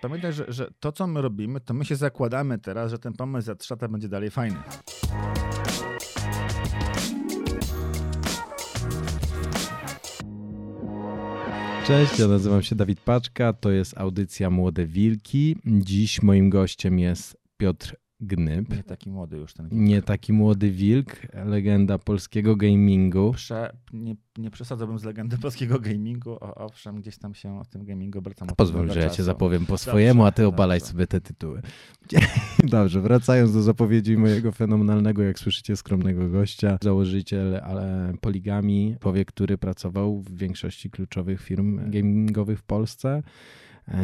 pamiętaj, że, że to, co my robimy, to my się zakładamy teraz, że ten pomysł za 3 lata będzie dalej fajny. Cześć, ja nazywam się Dawid Paczka, to jest audycja Młode Wilki. Dziś moim gościem jest Piotr Gnyb. Nie taki młody już ten. Nie taki młody wilk, legenda polskiego gamingu. Prze, nie, nie przesadzałbym z legendy polskiego gamingu, o, owszem, gdzieś tam się w tym gamingu obracam. Pozwól, że ja cię zapowiem po swojemu, a ty dobrze. obalaj sobie te tytuły. Dobrze, wracając do zapowiedzi mojego fenomenalnego, jak słyszycie, skromnego gościa, założyciel ale poligami, człowiek, który pracował w większości kluczowych firm gamingowych w Polsce.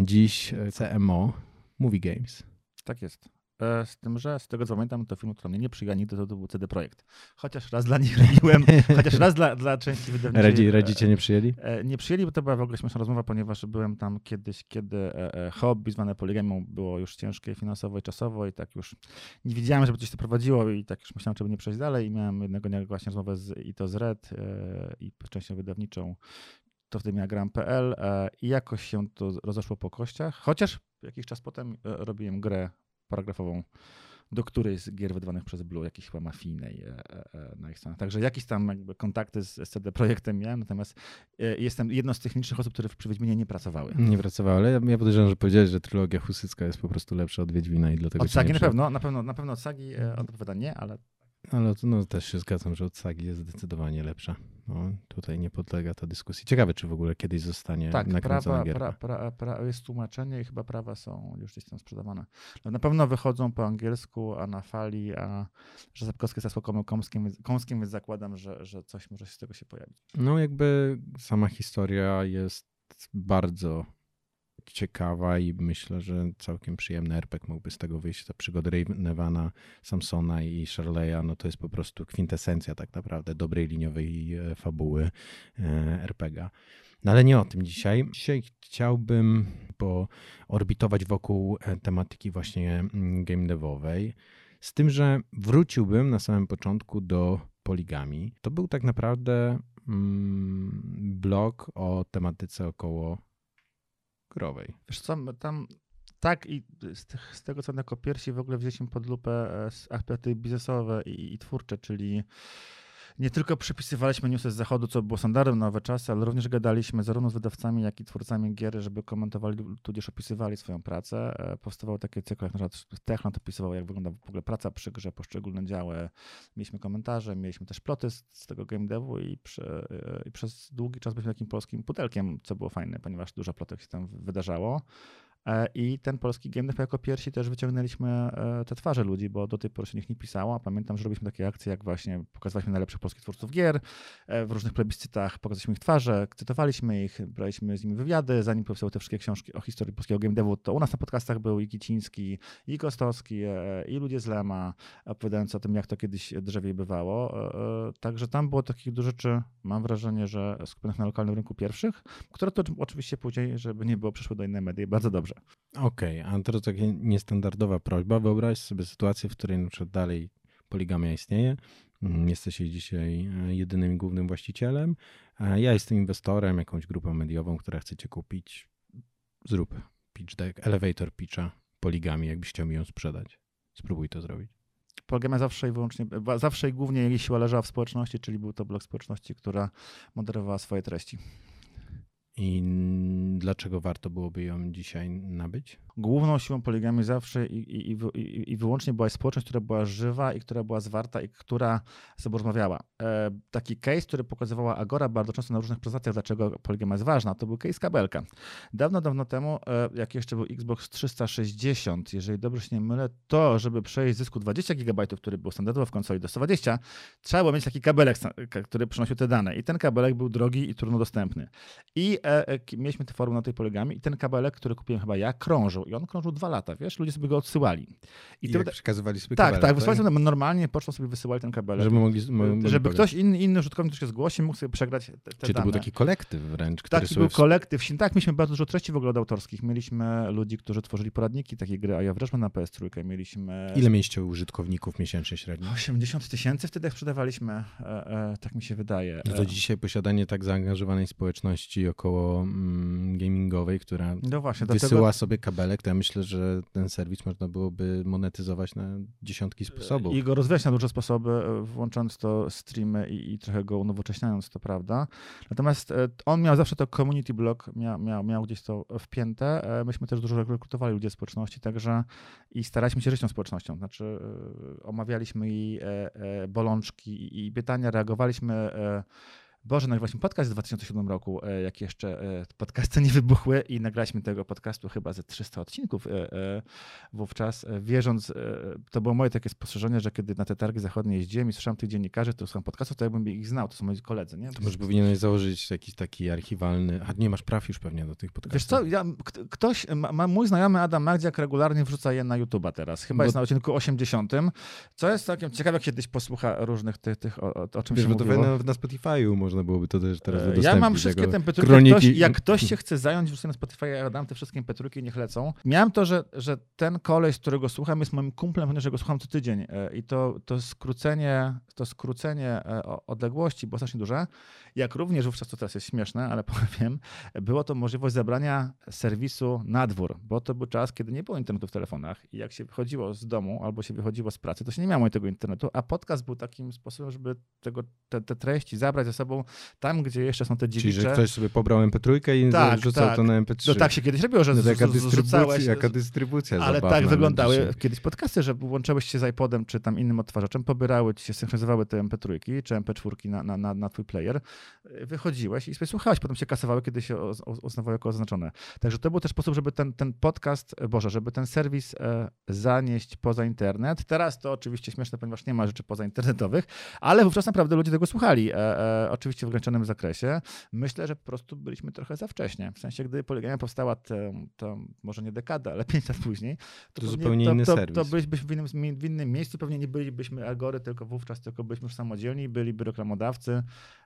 Dziś CMO Movie Games. Tak jest. E, Z tym, że z tego co pamiętam, to film, który mnie nie przyjęła nigdy, to, to był CD Projekt. Chociaż raz dla nich robiłem, chociaż raz dla, dla części wydawniczej. Radzi, e, radzicie nie przyjęli? E, Nie przyjęli, bo to była w ogóle śmieszna rozmowa, ponieważ byłem tam kiedyś, kiedy hobby zwane poligamią było już ciężkie finansowo i czasowo i tak już nie widziałem, żeby coś to prowadziło i tak już myślałem, żeby nie przejść dalej i miałem jednego dnia właśnie rozmowę z Ito z Red i częścią wydawniczą, to wtedy miała gram.pl i jakoś się to rozeszło po kościach, chociaż jakiś czas potem robiłem grę paragrafową do której z gier wydawanych przez Blue, jakiejś chyba mafijnej e, e, e, na ich stronach. Także jakieś tam jakby kontakty z CD Projektem miałem, natomiast jestem jedną z tych nielicznych osób, które przy Wiedźminie nie pracowały. Nie pracowały, ale ja, ja podejrzewam, że powiedziałeś, że trylogia husycka jest po prostu lepsza od Wiedźmina i dlatego Od Sagi nie na pewno, na pewno, na pewno od Sagi odpowiada nie, ale Ale to, no, też się zgadzam, że od Sagi jest zdecydowanie lepsza. No, tutaj nie podlega to dyskusji. Ciekawe, czy w ogóle kiedyś zostanie tak, nakręcona prawa, gierka. pra, pra, pra, jest tłumaczenie i chyba prawa są już gdzieś tam sprzedawane. No, na pewno wychodzą po angielsku, a na fali, a że Zapkowskie jest słowem kąskim, więc- kąskim, więc zakładam, że, że coś może się z tego się pojawić. No jakby sama historia jest bardzo ciekawa i myślę, że całkiem przyjemny RPG mógłby z tego wyjść. Ta przygoda Ravena, Samsona i Shirley'a, no to jest po prostu kwintesencja tak naprawdę dobrej liniowej e, fabuły e, RPGa. No ale nie o tym dzisiaj. Dzisiaj chciałbym poorbitować wokół e, tematyki właśnie mm, game devowej. Z tym, że wróciłbym na samym początku do poligami. To był tak naprawdę mm, blog o tematyce około growej. Wiesz co, tam tak i z, tych, z tego co jako pierwsi w ogóle wzięliśmy pod lupę e, aspekty biznesowe i, i twórcze, czyli nie tylko przypisywaliśmy newsy z zachodu, co było standardem na nowe czasy, ale również gadaliśmy zarówno z wydawcami, jak i twórcami gier, żeby komentowali, tudzież opisywali swoją pracę. E, Powstawały takie cykle, jak na przykład Techland opisywał, jak wygląda w ogóle praca przy grze, poszczególne działy. Mieliśmy komentarze, mieliśmy też ploty z, z tego game devu i, przy, e, i przez długi czas byliśmy takim polskim pudelkiem, co było fajne, ponieważ dużo plotek się tam wydarzało. E, I ten polski game dev jako pierwsi też wyciągnęliśmy e, te twarze ludzi, bo do tej pory się nikt nie pisało. Pamiętam, że robiliśmy takie akcje, jak właśnie pokazywaliśmy najlepszych polskich twórców gier e, w różnych plebiscytach, pokazaliśmy ich twarze, cytowaliśmy ich, braliśmy z nimi wywiady, zanim powstały te wszystkie książki o historii polskiego game devu, to u nas na podcastach był i Kiciński, i Kostowski, i ludzie z Lema, opowiadając o tym, jak to kiedyś drzewiej bywało. Także tam było takich dużo rzeczy, mam wrażenie, że skupionych na lokalnym rynku pierwszych, które to oczywiście później, żeby nie było, przeszły do innej medii bardzo dobrze. Okej, a teraz taka niestandardowa prośba. Wyobraź sobie sytuację, w której na przykład dalej poligamia istnieje. Mm, Jesteś jej dzisiaj e, jedynym głównym właścicielem. a Ja jestem inwestorem, jakąś grupą mediową, która chce cię kupić. Zrób pitch deck, elevator pitcha poligami, jakbyś chciał mi ją sprzedać. Spróbuj to zrobić. Poligamia zawsze i wyłącznie, wa- zawsze i głównie jej siła leżała w społeczności, czyli był to blok społeczności, która moderowała swoje treści. I dlaczego warto byłoby ją dzisiaj nabyć? Główną siłą poligami zawsze i, i, i, i, wyłącznie była społeczność, która była żywa i która była zwarta i która z sobą rozmawiała. E, taki case, który pokazywała Agora bardzo często na różnych prezentacjach, dlaczego poligamia jest ważna, to był case kabelka. Dawno, dawno temu, e, jak jeszcze był Xbox 360, jeżeli dobrze się nie mylę, to żeby przejść z dysku 20 GB, który był standardowo w konsoli do 120, trzeba było mieć taki kabelek, który przynosił te dane. I ten kabelek był drogi i trudno dostępny. I e, e, mieliśmy te forum na tej poligami i ten kabelek, który kupiłem chyba ja, krążył. I on krążył dwa lata, wiesz, ludzie sobie go odsyłali. I I wyda- przekazywali sobie tak, kabelek, tak, wysłali sobie normalnie, pocztą sobie wysyłali ten kabelek. Żeby mogli... mogli żeby ktoś inny, inny użytkownik, który się zgłosił, mógł sobie przegrać te, te Czy to był taki kolektyw wręcz, który Taki był kolektyw. Tak, mieliśmy bardzo dużo treści w ogóle od autorskich. Mieliśmy ludzi, którzy tworzyli poradniki, takie gry, a ja wreszcie na PS3 mieliśmy... Ile mieliście użytkowników miesięcznie średnio? 80 tysięcy wtedy jak sprzedawaliśmy, e, e, tak mi się wydaje. No to E, dzisiaj posiadanie tak zaangażowanej społeczności około mm, gamingowej, która No właśnie, wysyła dlatego sobie kabelek, to ja myślę, że ten serwis można byłoby monetyzować na dziesiątki sposobów. i go rozwijać na duże sposoby, e, włączając to streamy i, i trochę go unowocześniając, to prawda. Natomiast e, on miał zawsze to community blog, miał, miał, miał gdzieś to wpięte. E, Myśmy też dużo rekrutowali ludzi z społeczności, także i staraliśmy się żyć tą społecznością. Znaczy omawialiśmy jej bolączki i- pytania, reagowaliśmy Boże, nagraliśmy podcast w 2007 roku, e, jak jeszcze e, podcasty nie wybuchły i nagraliśmy tego podcastu chyba ze 300 odcinków e, wówczas, wierząc, to było moje takie spostrzeżenie, że kiedy na te targi zachodnie jeździłem i słyszałem tych dziennikarzy, to słucham podcastów, to jakbym ich znał, to są moi koledzy, nie? To może powinieneś założyć jakiś taki archiwalny. A nie masz praw już pewnie do tych podcastów. Wiesz co, ja, ktoś, ma, mój znajomy Adam Magdziak regularnie wrzuca je na YouTube'a teraz, chyba Bo- jest na odcinku 80, co jest całkiem ciekawe, jak kiedyś posłucha różnych tych, tych o, o, o czym Wiesz, się bo to mówiło. na, na Spotify'u można byłoby to też teraz E, udostępnić. Ja mam wszystkie te petruki. Jak ktoś, jak ktoś się chce zająć, wrzucę na Spotify, ja dam te wszystkie petruki, niech lecą. Miałem to, że, że ten koleś, którego słucham, jest moim kumplem, ponieważ go słucham co tydzień. E, I to, to skrócenie, to skrócenie e, odległości było strasznie duże. Jak również wówczas, to teraz jest śmieszne, ale powiem, było to możliwość zabrania serwisu na dwór, bo to był czas, kiedy nie było internetu w telefonach i jak się wychodziło z domu albo się wychodziło z pracy, to się nie miało tego internetu, a podcast był takim sposobem, żeby tego, te, te treści zabrać ze sobą tam, gdzie jeszcze są te Czyli, dziewicze. że ktoś sobie pobrał MP3 i Tak, rzucał tak. to na MP3. No tak się kiedyś robiło, że No to jaka dystrybucja, jaka dystrybucja ale tak no wyglądały dzisiaj. kiedyś podcasty, że włączałeś się z iPodem czy tam innym odtwarzaczem, pobierały ci się, synchronizowały te MP3 czy MP4 na, na, na, na twój player, wychodziłeś i sobie słuchałeś, potem się kasowały, kiedy się uznawało jako oznaczone. Także to był też sposób, żeby ten, ten podcast, e, Boże, żeby ten serwis e, zanieść poza internet. Teraz to oczywiście śmieszne, ponieważ nie ma rzeczy pozainternetowych, ale wówczas naprawdę ludzie tego słuchali, e, e, oczywiście w ograniczonym zakresie. Myślę, że po prostu byliśmy trochę za wcześnie. W sensie, gdy poligamia powstała, to, to może nie dekada, ale pięć lat później, To pewnie zupełnie to, inny to, serwis. To bylibyśmy w innym, w innym miejscu, pewnie nie bylibyśmy Agory, tylko wówczas tylko byliśmy już samodzielni, byliby reklamodawcy.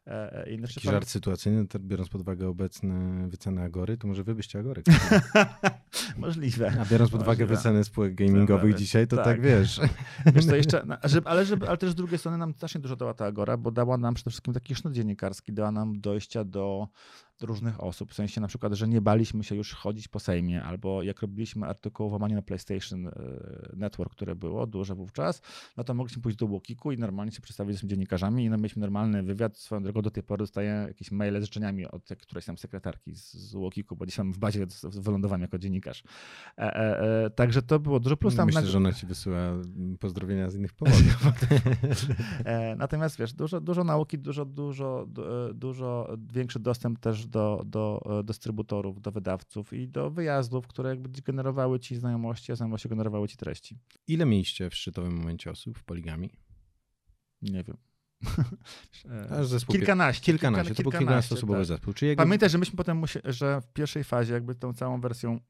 E, e, i Taki żart sytuacyjny, to biorąc pod uwagę obecne wyceny Agory, to może wy byście Agorę Możliwe. A biorąc pod uwagę wyceny spółek gamingowych Dobra, dzisiaj, to tak, tak. wiesz. Wiesz co, jeszcze, no, żeby, ale, żeby, ale też z drugiej strony nam strasznie dużo dała ta Agora, bo dała nam przede wszystkim taki sznur dziennikarski, dała nam dojścia do, do różnych osób. W sensie na przykład, że nie baliśmy się już chodzić po Sejmie, albo jak robiliśmy artykuł o łamaniu na PlayStation e, Network, które było duże wówczas, no to mogliśmy pójść do Łokiku i normalnie się przedstawić, jesteśmy dziennikarzami i no, mieliśmy normalny wywiad. Swoją drogą do tej pory dostaję jakieś maile z życzeniami od którejś tam sekretarki z, z Łokiku, bo tam w bazie z- wylądowałem jako dziennikarz. E, e, e, także to było dużo plus tam. Myślę, na- że ona ci wysyła mm, pozdrowienia z innych powodów. E, Natomiast wiesz, dużo, dużo nauki, dużo, dużo, du- e, dużo większy dostęp też do, do e, dystrybutorów, do wydawców i do wyjazdów, które jakby generowały ci znajomości, a znajomości generowały ci treści. Ile mieliście w szczytowym momencie osób w poligami? Nie wiem. E, Aż zespół Kilkanaście. Kilkanaście, to był kilkunastoosobowy tak. zespół. Czyli jakby Pamiętaj, że myśmy potem, musi, że w pierwszej fazie jakby tą całą wersją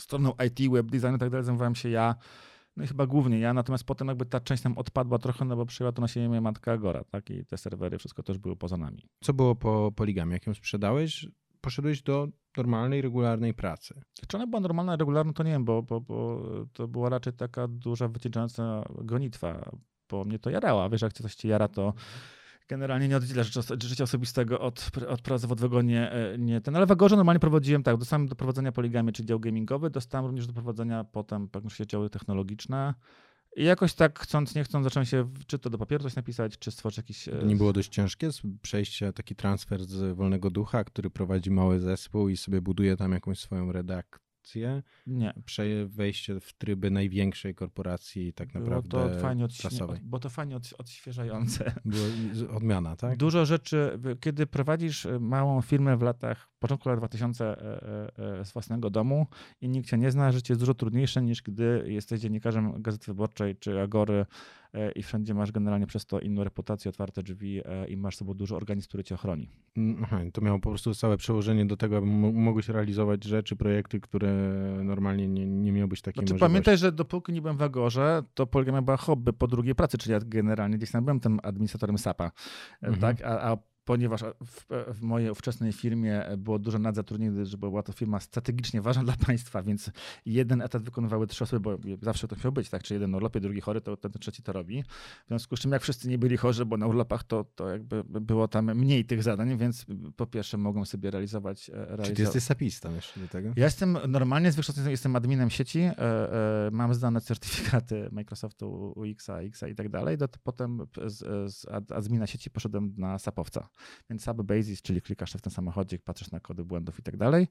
stroną IT, web design i tak dalej zajmowałem się ja, no i chyba głównie ja, natomiast potem jakby ta część nam odpadła trochę, no bo przyjęła to na siebie moja matka Agora, tak, i te serwery, wszystko też było poza nami. Co było po poligami? Jak ją sprzedałeś, poszedłeś do normalnej, regularnej pracy. Czy ona była normalna, regularna, to nie wiem, bo, bo, bo to była raczej taka duża, wycieczająca gonitwa, bo mnie to jarała. Wiesz, jak coś cię jara, to generalnie nie oddziela życia, życia osobistego od, od pracy zawodowego, nie, e, nie ten. Ale w Agorze normalnie prowadziłem tak, dostałem do prowadzenia poligami, czy dział gamingowy, dostałem również do prowadzenia potem pewnie się działy technologiczne. I jakoś tak chcąc, nie chcąc, zacząłem się w- czy to do papieru coś napisać, czy stworzyć jakiś... e, nie było dość ciężkie przejście, taki transfer z wolnego ducha, który prowadzi mały zespół i sobie buduje tam jakąś swoją redakcję, Nie, wejście w tryby największej korporacji tak było naprawdę to fajnie, odświe- bo to fajnie od, odświeżające. Było odmiana, tak? Dużo rzeczy, kiedy prowadzisz e, małą firmę w latach, początku lat 2000 e, e, e, z własnego domu i nikt cię nie zna, życie jest dużo trudniejsze niż gdy jesteś dziennikarzem Gazety Wyborczej czy Agory i wszędzie masz generalnie przez to inną reputację, otwarte drzwi e, i masz z sobą dużo organizm, który cię ochroni. Mm, Aha, to miało po prostu całe przełożenie do tego, aby mo- mogłeś realizować rzeczy, projekty, które normalnie nie, nie miałbyś takiej Znaczy, możliwości. pamiętaj, że dopóki nie byłem w Agorze, to poligamia była hobby po drugiej pracy, czyli ja generalnie gdzieś tam byłem tym administratorem SAP-a, e, Mhm. tak? A, a ponieważ w, w, mojej ówczesnej firmie było dużo nadzatrudnienia, że była to firma strategicznie ważna dla państwa, więc jeden etat wykonywały trzy osoby, bo zawsze to musiał być, tak? Czy jeden urlopie, drugi chory, to ten trzeci to robi. W związku z czym, jak wszyscy nie byli chorzy, bo na urlopach, to, to jakby było tam mniej tych zadań, więc po pierwsze mogą sobie realizować. realizować. Czy ty jesteś sapistą jeszcze do tego? Ja jestem normalnie z wykształcenia, jestem adminem sieci, e, e, mam zdane certyfikaty Microsoftu UX, X i tak dalej. Do, potem z, z admina sieci poszedłem na sapowca. Więc sub basis, czyli klikasz w ten samochodzie, patrzysz na kody błędów i tak dalej.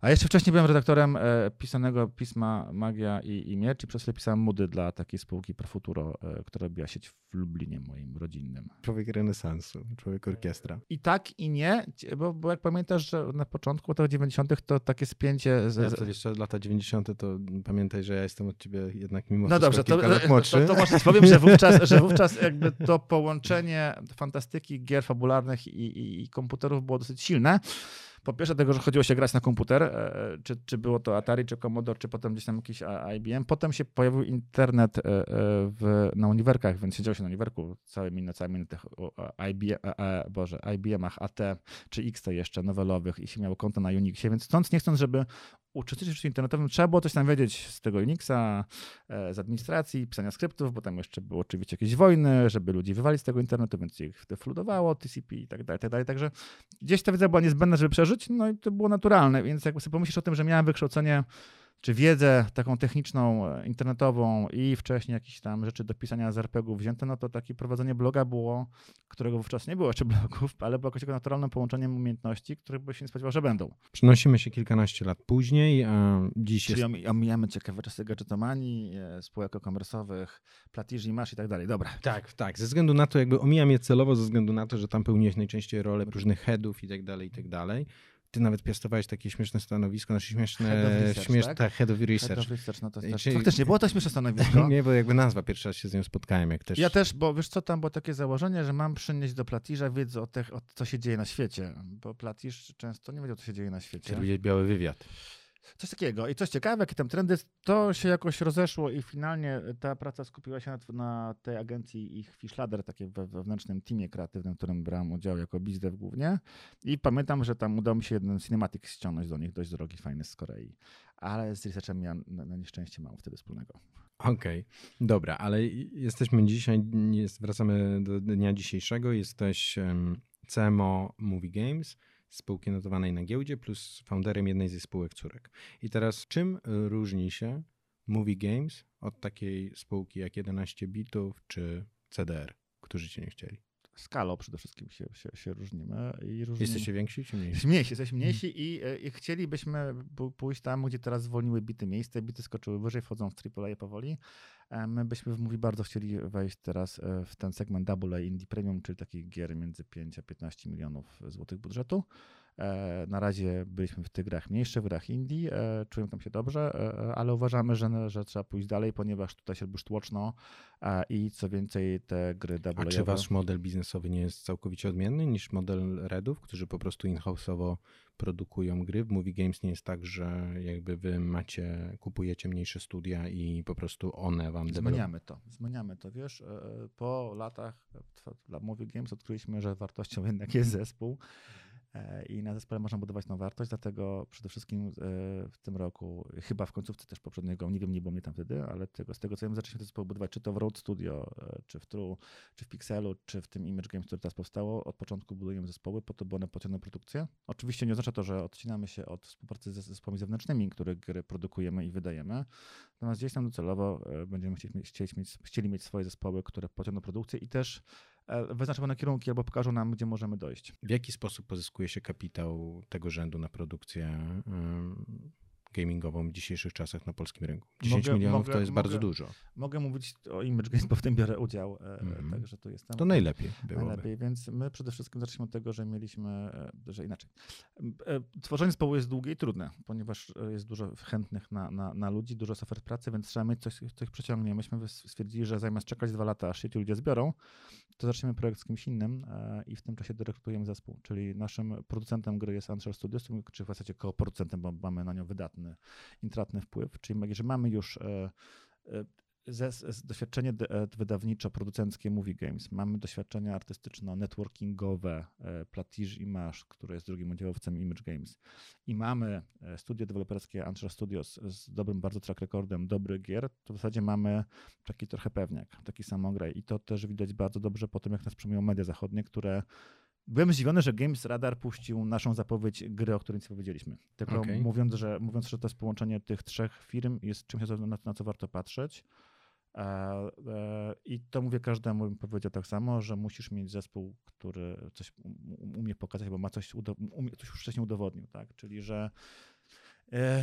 A jeszcze wcześniej byłem redaktorem e, pisanego pisma Magia i, i Miecz i przez chwilę pisałem mudy dla takiej spółki Profuturo, e, która robiła sieć w Lublinie moim rodzinnym. Człowiek renesansu, człowiek orkiestra. I tak i nie, bo, bo jak pamiętasz, że na początku lat 90. to takie spięcie... Z, ja, to jeszcze lata 90. to pamiętaj, że ja jestem od ciebie jednak mimo no dobrze, to, młodszy. To, to może powiem, że wówczas, że wówczas jakby to połączenie fantastyki, gier fabularnych i, i, i komputerów było dosyć silne. Po pierwsze tego, że chodziło się grać na komputer, e, e, czy, czy było to Atari, czy Commodore, czy potem gdzieś tam jakiś IBM. Potem się pojawił internet e, w, na uniwerkach, więc siedział się na uniwerku całymi nocami na tych IBM, Boże, IBM-ach AT, czy XT jeszcze, nowelowych i się miało konto na Unixie, więc stąd nie chcąc, żeby uczestniczyć w życiu internetowym, trzeba było coś tam wiedzieć z tego Unixa, z administracji, pisania skryptów, bo tam jeszcze były oczywiście jakieś wojny, żeby ludzi wywalić z tego internetu, więc ich defludowało, TCP i tak dalej, tak dalej. Także gdzieś ta wiedza była niezbędna, żeby przeżyć, no i to było naturalne, więc jakby sobie pomyślisz o tym, że miałem wykształcenie czy wiedzę taką techniczną, e, internetową i wcześniej jakieś tam rzeczy do pisania z RPG-u wzięte, no to takie prowadzenie bloga było, którego wówczas nie było jeszcze blogów, ale było jakieś naturalnym połączeniem umiejętności, których by się nie spodziewał, że będą. Przenosimy się kilkanaście lat później, a dziś Czyli jest... omijamy ciekawe czasy gadżetomanii, e, spółek e-commerce'owych, platiży, masz i tak dalej. Dobra. Tak, tak. Ze względu na to, jakby omijam je celowo, ze względu na to, że tam pełniłeś najczęściej rolę różnych headów i tak dalej, i tak dalej. Ty nawet piastowałeś takie śmieszne stanowisko, nasze śmieszne... Head of research, śmieszne, tak? tak? head of research. Head of research no to czyli- Faktycznie, było to śmieszne stanowisko. Nie, bo jakby nazwa, pierwszy raz się z nią spotkałem, jak też... Ja też, bo wiesz co, tam było takie założenie, że mam przynieść do Platiża wiedzę o, tych, o co się dzieje na świecie, bo Platisz często nie wiedział, co się dzieje na świecie. Widzieć biały wywiad. Coś takiego. I coś ciekawe, jakie tam trendy, to się jakoś rozeszło i finalnie ta praca skupiła się na, na tej agencji ich Fishlader, takiej we, wewnętrznym teamie kreatywnym, w którym brałem udział jako bizdev głównie. I pamiętam, że tam udało mi się jeden cinematic ściągnąć do nich, dość drogi, fajny z Korei. Ale z researchem miałem na, na nieszczęście mało wtedy wspólnego. Okej, dobra, ale jesteśmy dzisiaj, jest, wracamy do dnia dzisiejszego. Jesteś em, CMO Movie Games, spółki notowanej na giełdzie, plus founderem jednej ze spółek córek. I teraz czym różni się Movie Games od takiej spółki jak 11 bitów czy CDR, którzy cię nie chcieli? Skalą przede wszystkim się, się, się różnimy. I różnimy. Jesteście więksi czy mniejsi? Mniejsi, jesteśmy mniejsi i, e, i chcielibyśmy pójść tam, gdzie teraz zwolniły bity miejsce, bity skoczyły wyżej, wchodzą w AAA powoli. E, My byśmy w Movie bardzo chcieli wejść teraz e, w ten segment AA Indie Premium, czyli takich gier między 5 a 15 milionów złotych budżetu. E, Na razie byliśmy w tych grach mniejszych, w grach indie, e, czujemy tam się dobrze, e, ale uważamy, że, że trzeba pójść dalej, ponieważ tutaj się robi sztłoczno e, i co więcej te gry AA A czy wasz model biznesowy nie jest całkowicie odmienny niż model Redów, którzy po prostu in-house'owo produkują gry? W Movie Games nie jest tak, że jakby wy macie, kupujecie mniejsze studia i po prostu one wam. Zmieniamy to, zmieniamy to, wiesz, e, po latach e, dla Movie Games odkryliśmy, że wartością jednak jest zespół e, i na zespole można budować nową wartość, dlatego przede wszystkim e, w tym roku, chyba w końcówce też poprzedniego, nie wiem, nie było mnie tam wtedy, ale tego, z tego co wiem, zaczęliśmy zespół budować, czy to w Road Studio, e, czy w True, czy w Pixelu, czy w tym Image Games, które teraz powstało, od początku budujemy zespoły po to, by one pociągnęły produkcję. Oczywiście nie oznacza to, że odcinamy się od współpracy ze zespołami zewnętrznymi, które gry produkujemy i wydajemy, Natomiast gdzieś tam docelowo e, będziemy chcieli chcieli mieć, chcieli mieć swoje zespoły, które pociągną produkcję i też e, wyznaczą pewne kierunki albo pokażą nam, gdzie możemy dojść. W jaki sposób pozyskuje się kapitał tego rzędu na produkcję gamingową w dzisiejszych czasach na polskim rynku? 10 Mogę- milionów mogę- to jest bardzo mogę- dużo. Mogę mówić o Image Games, bo w tym biorę udział, Mhm. także tu jestem. To najlepiej byłoby. Najlepiej, więc my przede wszystkim zaczęliśmy od tego, że mieliśmy, e, że inaczej. E, Tworzenie zespołu jest długie i trudne, ponieważ jest dużo chętnych na, na, na ludzi, dużo ofert pracy, więc trzeba mieć coś, coś przeciągnie. Myśmy stwierdzili, że zamiast czekać dwa lata, aż się ci ludzie zbiorą, to zaczniemy projekt z kimś innym i w tym czasie dyrektujemy zespół. Czyli naszym producentem gry jest Unshare Studios, czy w zasadzie koproducentem, bo mamy na nią wydatny, intratny wpływ. Czyli mamy już e, e, doświadczenie e, wydawniczo-producenckie Movie Games, mamy doświadczenia artystyczno-networkingowe Platiż i Masz, które jest drugim udziałowcem Image Games. I mamy studio deweloperskie Antra Studios z dobrym bardzo track recordem dobrych gier, to w zasadzie mamy taki trochę pewniak, taki samograj. I to też widać bardzo dobrze po tym, jak nas przyjmują media zachodnie, które Byłem zdziwiony, że Games Radar puścił naszą zapowiedź gry, o której nic powiedzieliśmy. Tylko okay. mówiąc, że, mówiąc, że to jest połączenie tych trzech firm jest czymś, na, na co warto patrzeć. E, e, I to mówię każdemu, bym powiedział tak samo, że musisz mieć zespół, który coś umie pokazać, bo ma coś, umie, coś już wcześniej udowodnił, tak? Czyli, że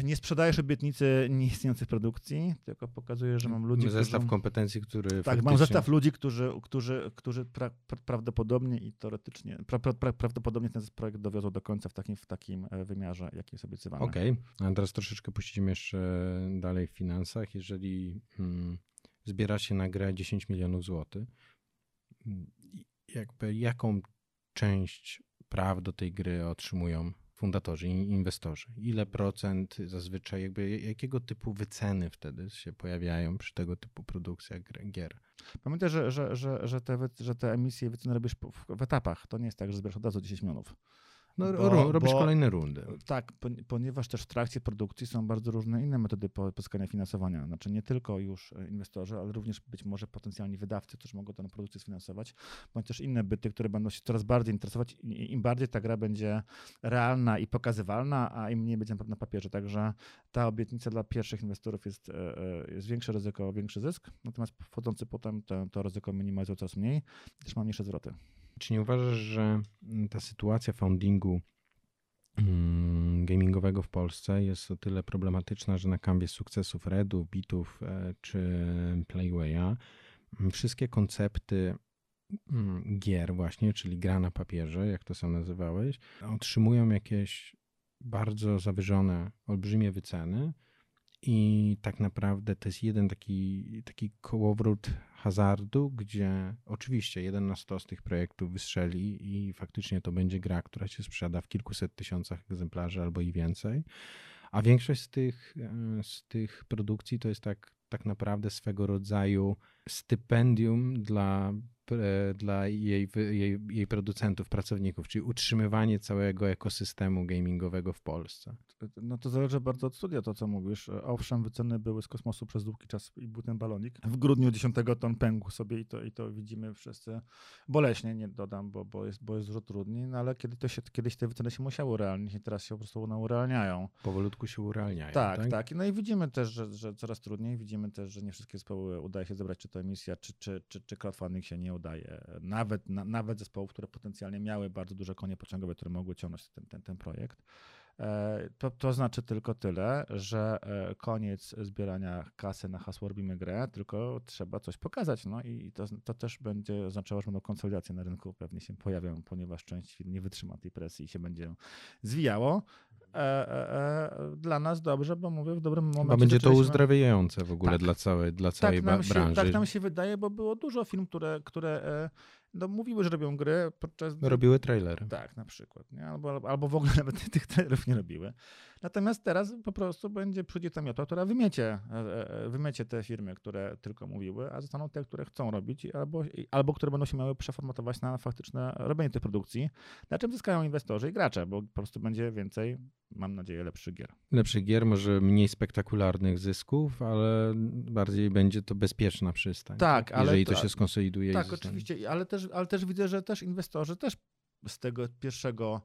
nie sprzedajesz obietnicy nieistniejących produkcji, tylko pokazujesz, że mam ludzi. Zestaw którzy, kompetencji, który. Tak, faktycznie... mam zestaw ludzi, którzy, którzy, którzy pra, pra, prawdopodobnie i teoretycznie, pra, prawdopodobnie ten projekt dowiozą do końca w takim, w takim e, wymiarze, jaki jest obiecywany. Okej, okay. a teraz troszeczkę puścimy jeszcze dalej w finansach. Jeżeli hmm, zbiera się na grę 10 milionów złotych, hmm, jakby jaką część praw do tej gry otrzymują fundatorzy, inwestorzy? Ile procent zazwyczaj, jakby jakiego typu wyceny wtedy się pojawiają przy tego typu produkcjach gier? Pamiętaj, że, że, że, że, te, że te emisje wyceny robisz w, etapach. To nie jest tak, że zbierasz od razu 10 milionów. No, bo, robisz bo, kolejne rundy. Tak, ponieważ też w trakcie produkcji są bardzo różne inne metody pozyskania finansowania. Znaczy nie tylko już e, inwestorzy, ale również być może potencjalni wydawcy, którzy mogą tę produkcję sfinansować, bądź też inne byty, które będą się coraz bardziej interesować. Im bardziej ta gra będzie realna i pokazywalna, a im mniej będzie na papierze. Także ta obietnica dla pierwszych inwestorów jest, e, e, jest większe ryzyko, większy zysk, natomiast wchodzący potem to, to ryzyko minimalizują coraz mniej, też ma mniejsze zwroty. Czy nie uważasz, że ta sytuacja foundingu mm, gamingowego w Polsce jest o tyle problematyczna, że na kanwie sukcesów Redów, Bitów e, czy Playwaya mm, wszystkie koncepty mm, gier właśnie, czyli gra na papierze, jak to sam nazywałeś, otrzymują jakieś bardzo zawyżone, olbrzymie wyceny i tak naprawdę to jest jeden taki, taki kołowrót hazardu, gdzie oczywiście jeden na sto z tych projektów wystrzeli i faktycznie to będzie gra, która się sprzeda w kilkuset tysiącach egzemplarzy albo i więcej. A większość z tych, e, z tych produkcji to jest tak, tak naprawdę swego rodzaju stypendium dla dla jej, jej, jej producentów, pracowników, czyli utrzymywanie całego ekosystemu gamingowego w Polsce? No to zależy bardzo od studia, to co mówisz. Owszem, wyceny były z kosmosu przez długi czas i był ten balonik. W grudniu 10 ton pękł sobie i to, i to widzimy wszyscy. Boleśnie nie dodam, bo, bo, jest, bo jest dużo trudniej, no ale kiedy to się, kiedyś te wyceny się musiały urealnić i teraz się po prostu one urealniają. Powolutku się urealniają. Tak, tak. tak. No i widzimy też, że, że coraz trudniej. Widzimy też, że nie wszystkie zespoły udaje się zebrać, czy to emisja, czy, czy, czy, czy crowdfunding się nie udaje. Nawet, na, nawet zespołów, które potencjalnie miały bardzo duże konie pociągowe, które mogły ciągnąć ten, ten, ten projekt. E, to, to znaczy tylko tyle, że e, koniec zbierania kasy na hasło robimy grę, tylko trzeba coś pokazać. No i to, to też będzie oznaczało, że będą konsolidacje na rynku pewnie się pojawią, ponieważ część nie wytrzyma tej presji i się będzie zwijało. E, e, e, dla nas dobrze, bo mówię w dobrym momencie. Chyba będzie to uzdrawiające w ogóle tak. dla całej, dla całej tak się, branży. Tak nam się wydaje, bo było dużo film, które, które no, mówiły, że robią gry podczas... Robiły trailery. Tak, na przykład. Nie? Albo, albo w ogóle nawet tych trailerów nie robiły. Natomiast teraz po prostu będzie przyjdzie ta miota, która wymiecie, wymiecie te firmy, które tylko mówiły, a zostaną te, które chcą robić, albo, albo które będą się miały przeformatować na faktyczne robienie tych produkcji, na czym zyskają inwestorzy i gracze, bo po prostu będzie więcej mam nadzieję, lepszych gier. Lepszych gier, może mniej spektakularnych zysków, ale bardziej będzie to bezpieczna przystań. Tak, tak? ale jeżeli to, to się skonsoliduje. Tak, oczywiście, ale też, ale też widzę, że też inwestorzy też z tego pierwszego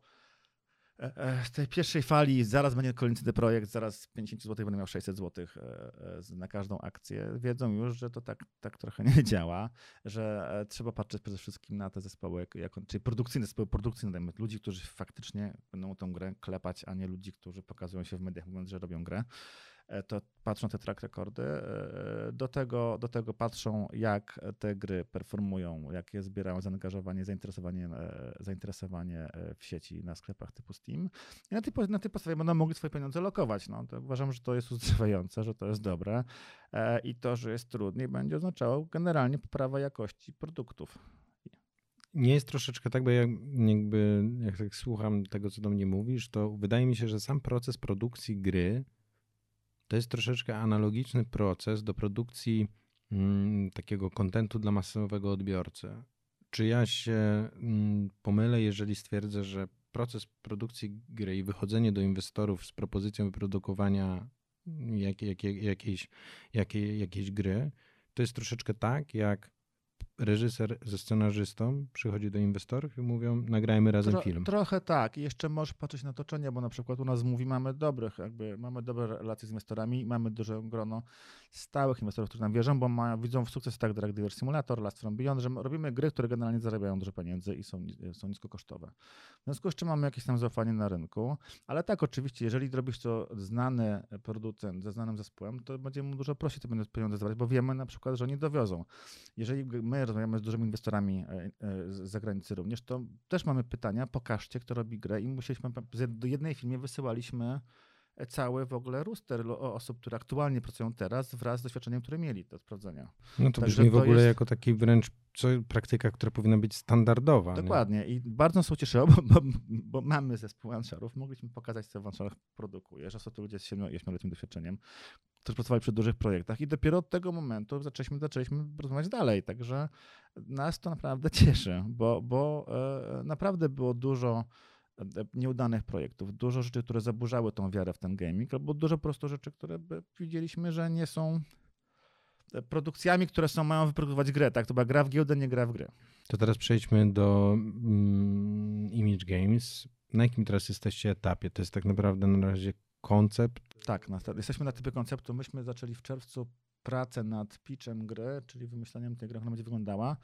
E, e, z tej pierwszej fali zaraz będzie kolejny projekt, zaraz 50 zł będę miał 600 zł e, na każdą akcję. Wiedzą już, że to tak, tak trochę nie działa, że trzeba patrzeć przede wszystkim na te zespoły, jako, czyli produkcyjne zespoły produkcyjne, ludzi, którzy faktycznie będą tą grę klepać, a nie ludzi, którzy pokazują się w mediach mówiąc, że robią grę. E, to patrzą te track rekordy. E, do tego, do tego patrzą, jak te gry performują, jakie zbierają zaangażowanie, zainteresowanie, e, zainteresowanie w sieci na sklepach typu Steam. I na tej, na tej podstawie będą mogli swoje pieniądze lokować. No, uważam, że to jest uzdrawiające, że to jest dobre i to, że jest trudniej, będzie oznaczało generalnie poprawę jakości produktów. Nie jest troszeczkę tak, bo ja jakby, jak tak słucham tego, co do mnie mówisz, to wydaje mi się, że sam proces produkcji gry to jest troszeczkę analogiczny proces do produkcji mm, takiego kontentu dla masowego odbiorcy. Czy ja się mm, pomylę, jeżeli stwierdzę, że proces produkcji gry i wychodzenie do inwestorów z propozycją wyprodukowania jak, jak, jak, jakiejś, jakiej, jakiejś gry, to jest troszeczkę tak, jak reżyser ze scenarzystą przychodzi do inwestorów i mówią, nagrajmy razem Tro, film. Trochę tak. I jeszcze możesz patrzeć na otoczenie, bo na przykład u nas mówi mamy dobrych, jakby mamy dobre relacje z inwestorami, mamy duże grono stałych inwestorów, którzy nam wierzą, bo ma, widzą w sukces tak Drag Dealer Simulator, Last From Beyond, że robimy gry, które generalnie zarabiają dużo pieniędzy i są, są niskokosztowe. W związku z czym mamy jakieś tam zaufanie na rynku, ale tak oczywiście, jeżeli robisz to znany producent ze znanym zespołem, to będzie mu dużo prościej te pieniądze zdawać, bo wiemy na przykład, że oni dowiozą. Jeżeli my rozmawiamy z dużymi inwestorami e, e, z zagranicy również, to też mamy pytania, pokażcie, kto robi grę. I musieliśmy, do jednej filmie wysyłaliśmy cały w ogóle ruster osób, które aktualnie pracują teraz wraz z doświadczeniem, które mieli do sprawdzenia. No to Także brzmi w ogóle jest... jako taki wręcz praktyka, która powinna być standardowa. Dokładnie nie? i bardzo nas ucieszyło, bo, bo, bo mamy zespół Anszarów, mogliśmy pokazać, co w Anszarach produkuje, że są to ludzie z 7-8-letnim doświadczeniem, którzy pracowali przy dużych projektach i dopiero od tego momentu zaczęliśmy, zaczęliśmy rozmawiać dalej, także nas to naprawdę cieszy, bo, bo e, naprawdę było dużo E, nieudanych projektów, dużo rzeczy, które zaburzały tą wiarę w ten gaming, albo dużo po prostu rzeczy, które widzieliśmy, że nie są e, produkcjami, które są, mają wyprodukować grę, tak? To była gra w giełdę, nie gra w grę. To teraz przejdźmy do mm, Image Games. Na jakim teraz jesteście etapie? To jest tak naprawdę na razie koncept? Tak, na, jesteśmy na typie konceptu. Myśmy zaczęli w czerwcu pracę nad pitchem gry, czyli wymyśleniem tej gry, jak ona będzie wyglądała.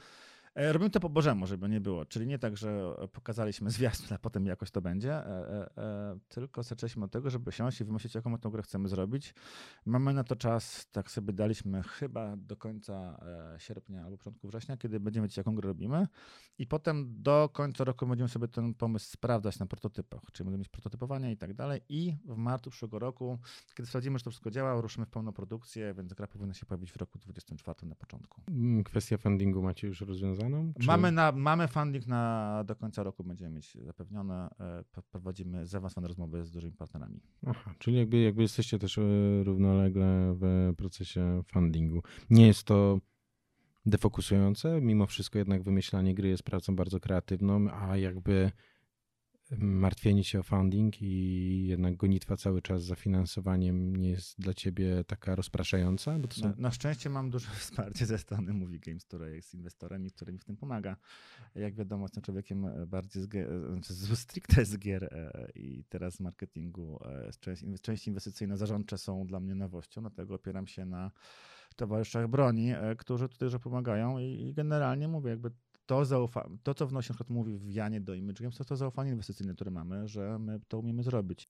E, robimy to po Bożemu, żeby nie było. Czyli nie tak, że pokazaliśmy zwiastun, a potem jakoś to będzie, e, e, tylko zaczęliśmy od tego, żeby siąść i wymyślić, jaką tą grę chcemy zrobić. Mamy na to czas, tak sobie daliśmy chyba do końca sierpnia albo początku września, kiedy będziemy wiedzieć, jaką grę robimy. I potem do końca roku będziemy sobie ten pomysł sprawdzać na prototypach, czyli będziemy mieć prototypowanie i tak dalej. I w marcu przyszłego roku, kiedy sprawdzimy, że to wszystko działa, ruszymy w pełną produkcję, więc gra powinna się pojawić w roku 2024 na początku. Mm, kwestia fundingu macie już Czy... Mamy, na, mamy funding na, do końca roku, będziemy mieć zapewnione. E, prowadzimy zaawansowane rozmowy z dużymi partnerami. Aha, czyli jakby, jakby jesteście też e, równolegle w procesie fundingu. Nie jest to defokusujące, mimo wszystko jednak wymyślanie gry jest pracą bardzo kreatywną, a jakby martwienie się o funding i jednak gonitwa cały czas za finansowaniem nie jest dla ciebie taka rozpraszająca? Bo są... na, na, szczęście mam duże wsparcie ze strony Movie Games, która jest inwestorem i który mi w tym pomaga. Jak wiadomo, jestem człowiekiem e, bardziej z, znaczy z stricte z gier e, i teraz z marketingu. E, część, części inwestycyjne zarządcze są dla mnie nowością, dlatego opieram się na towarzyszach broni, którzy tutaj że pomagają i, i generalnie mówię, jakby to, zaufa- to, co wnosi, na przykład mówi w Janie do Image Games, to to zaufanie inwestycyjne, które mamy, że my to umiemy zrobić.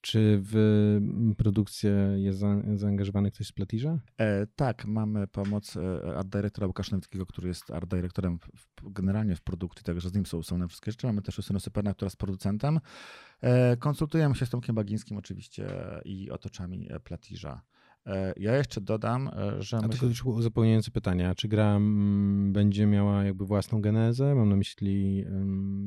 Czy w produkcję jest zaangażowany ktoś z Platirza? E, tak, mamy pomoc e, art dyrektora Łukasza Nowickiego, który jest art dyrektorem w, generalnie w produkcji, także z nim są ustalone wszystkie rzeczy. Mamy też Justynę Superna, która jest producentem. E, konsultujemy się z Tomkiem Bagińskim oczywiście i otoczami Platirza. E, ja jeszcze dodam, e, że. A tylko już uzupełniające pytania. Czy gra mm, będzie miała jakby własną genezę? Mam na myśli,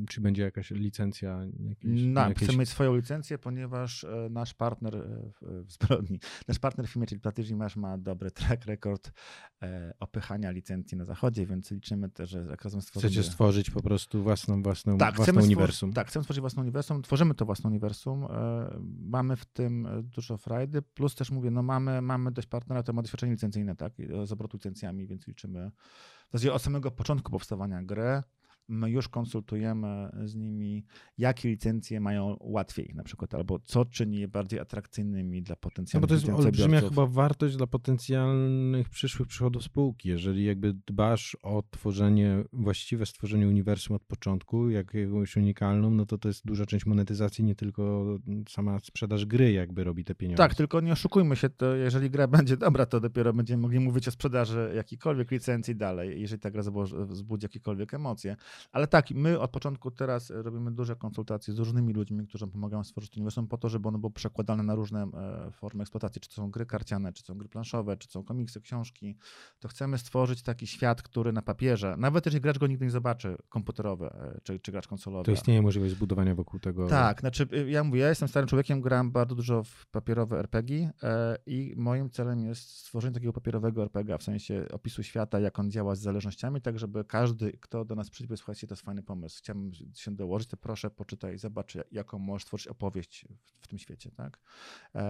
czy będzie jakaś licencja? Jakieś, no, jakieś... Chcemy mieć swoją licencję, ponieważ e, nasz partner w zbrodni, nasz partner w filmie, czyli Platyż Masz, ma dobry track record opychania licencji na zachodzie, więc liczymy też, że jak razem stworzymy... Chcecie stworzyć po prostu własną, własną, tak, własną uniwersum. tak, chcemy stworzyć własną uniwersum, tworzymy to własne uniwersum. Mamy w tym dużo frajdy, plus też mówię, no mamy mamy dość partnera, który ma doświadczenie licencyjne, tak, z obrotu licencjami, więc liczymy. W zasadzie od samego początku powstawania gry my już konsultujemy z nimi, jakie licencje mają łatwiej na przykład, albo co czyni je bardziej atrakcyjnymi dla potencjalnych No bo to jest olbrzymia chyba wartość dla potencjalnych przyszłych przychodów spółki. Jeżeli jakby dbasz o tworzenie, właściwe stworzenie uniwersum od początku, jakąś unikalną, no to to jest duża część monetyzacji, nie tylko sama sprzedaż gry jakby robi te pieniądze. Tak, tylko nie oszukujmy się, to jeżeli gra będzie dobra, to dopiero będziemy mogli mówić o sprzedaży jakiejkolwiek licencji dalej, jeżeli ta gra zbudzi jakiekolwiek emocje. Ale tak, my od początku teraz robimy duże konsultacje z różnymi ludźmi, którzy pomagają stworzyć uniwersum po to, żeby ono było przekładane na różne e, formy eksploatacji, czy to są gry karciane, czy to są gry planszowe, czy to są komiksy, książki. To chcemy stworzyć taki świat, który na papierze, nawet jeżeli gracz go nigdy nie zobaczy, komputerowy, e, czy, czy gracz konsolowy. To istnieje możliwość zbudowania wokół tego. Tak, znaczy y, ja mówię, ja jestem starym człowiekiem, gram bardzo dużo w papierowe RPG e, i moim celem jest stworzenie takiego papierowego RPG, w sensie opisu świata, jak on działa z zależnościami, tak żeby każdy, kto do nas przyjdzie, słuchajcie, to jest fajny pomysł, chciałbym się dołożyć, to proszę poczytaj, zobacz, jaką możesz stworzyć opowieść w, w tym świecie, tak? E,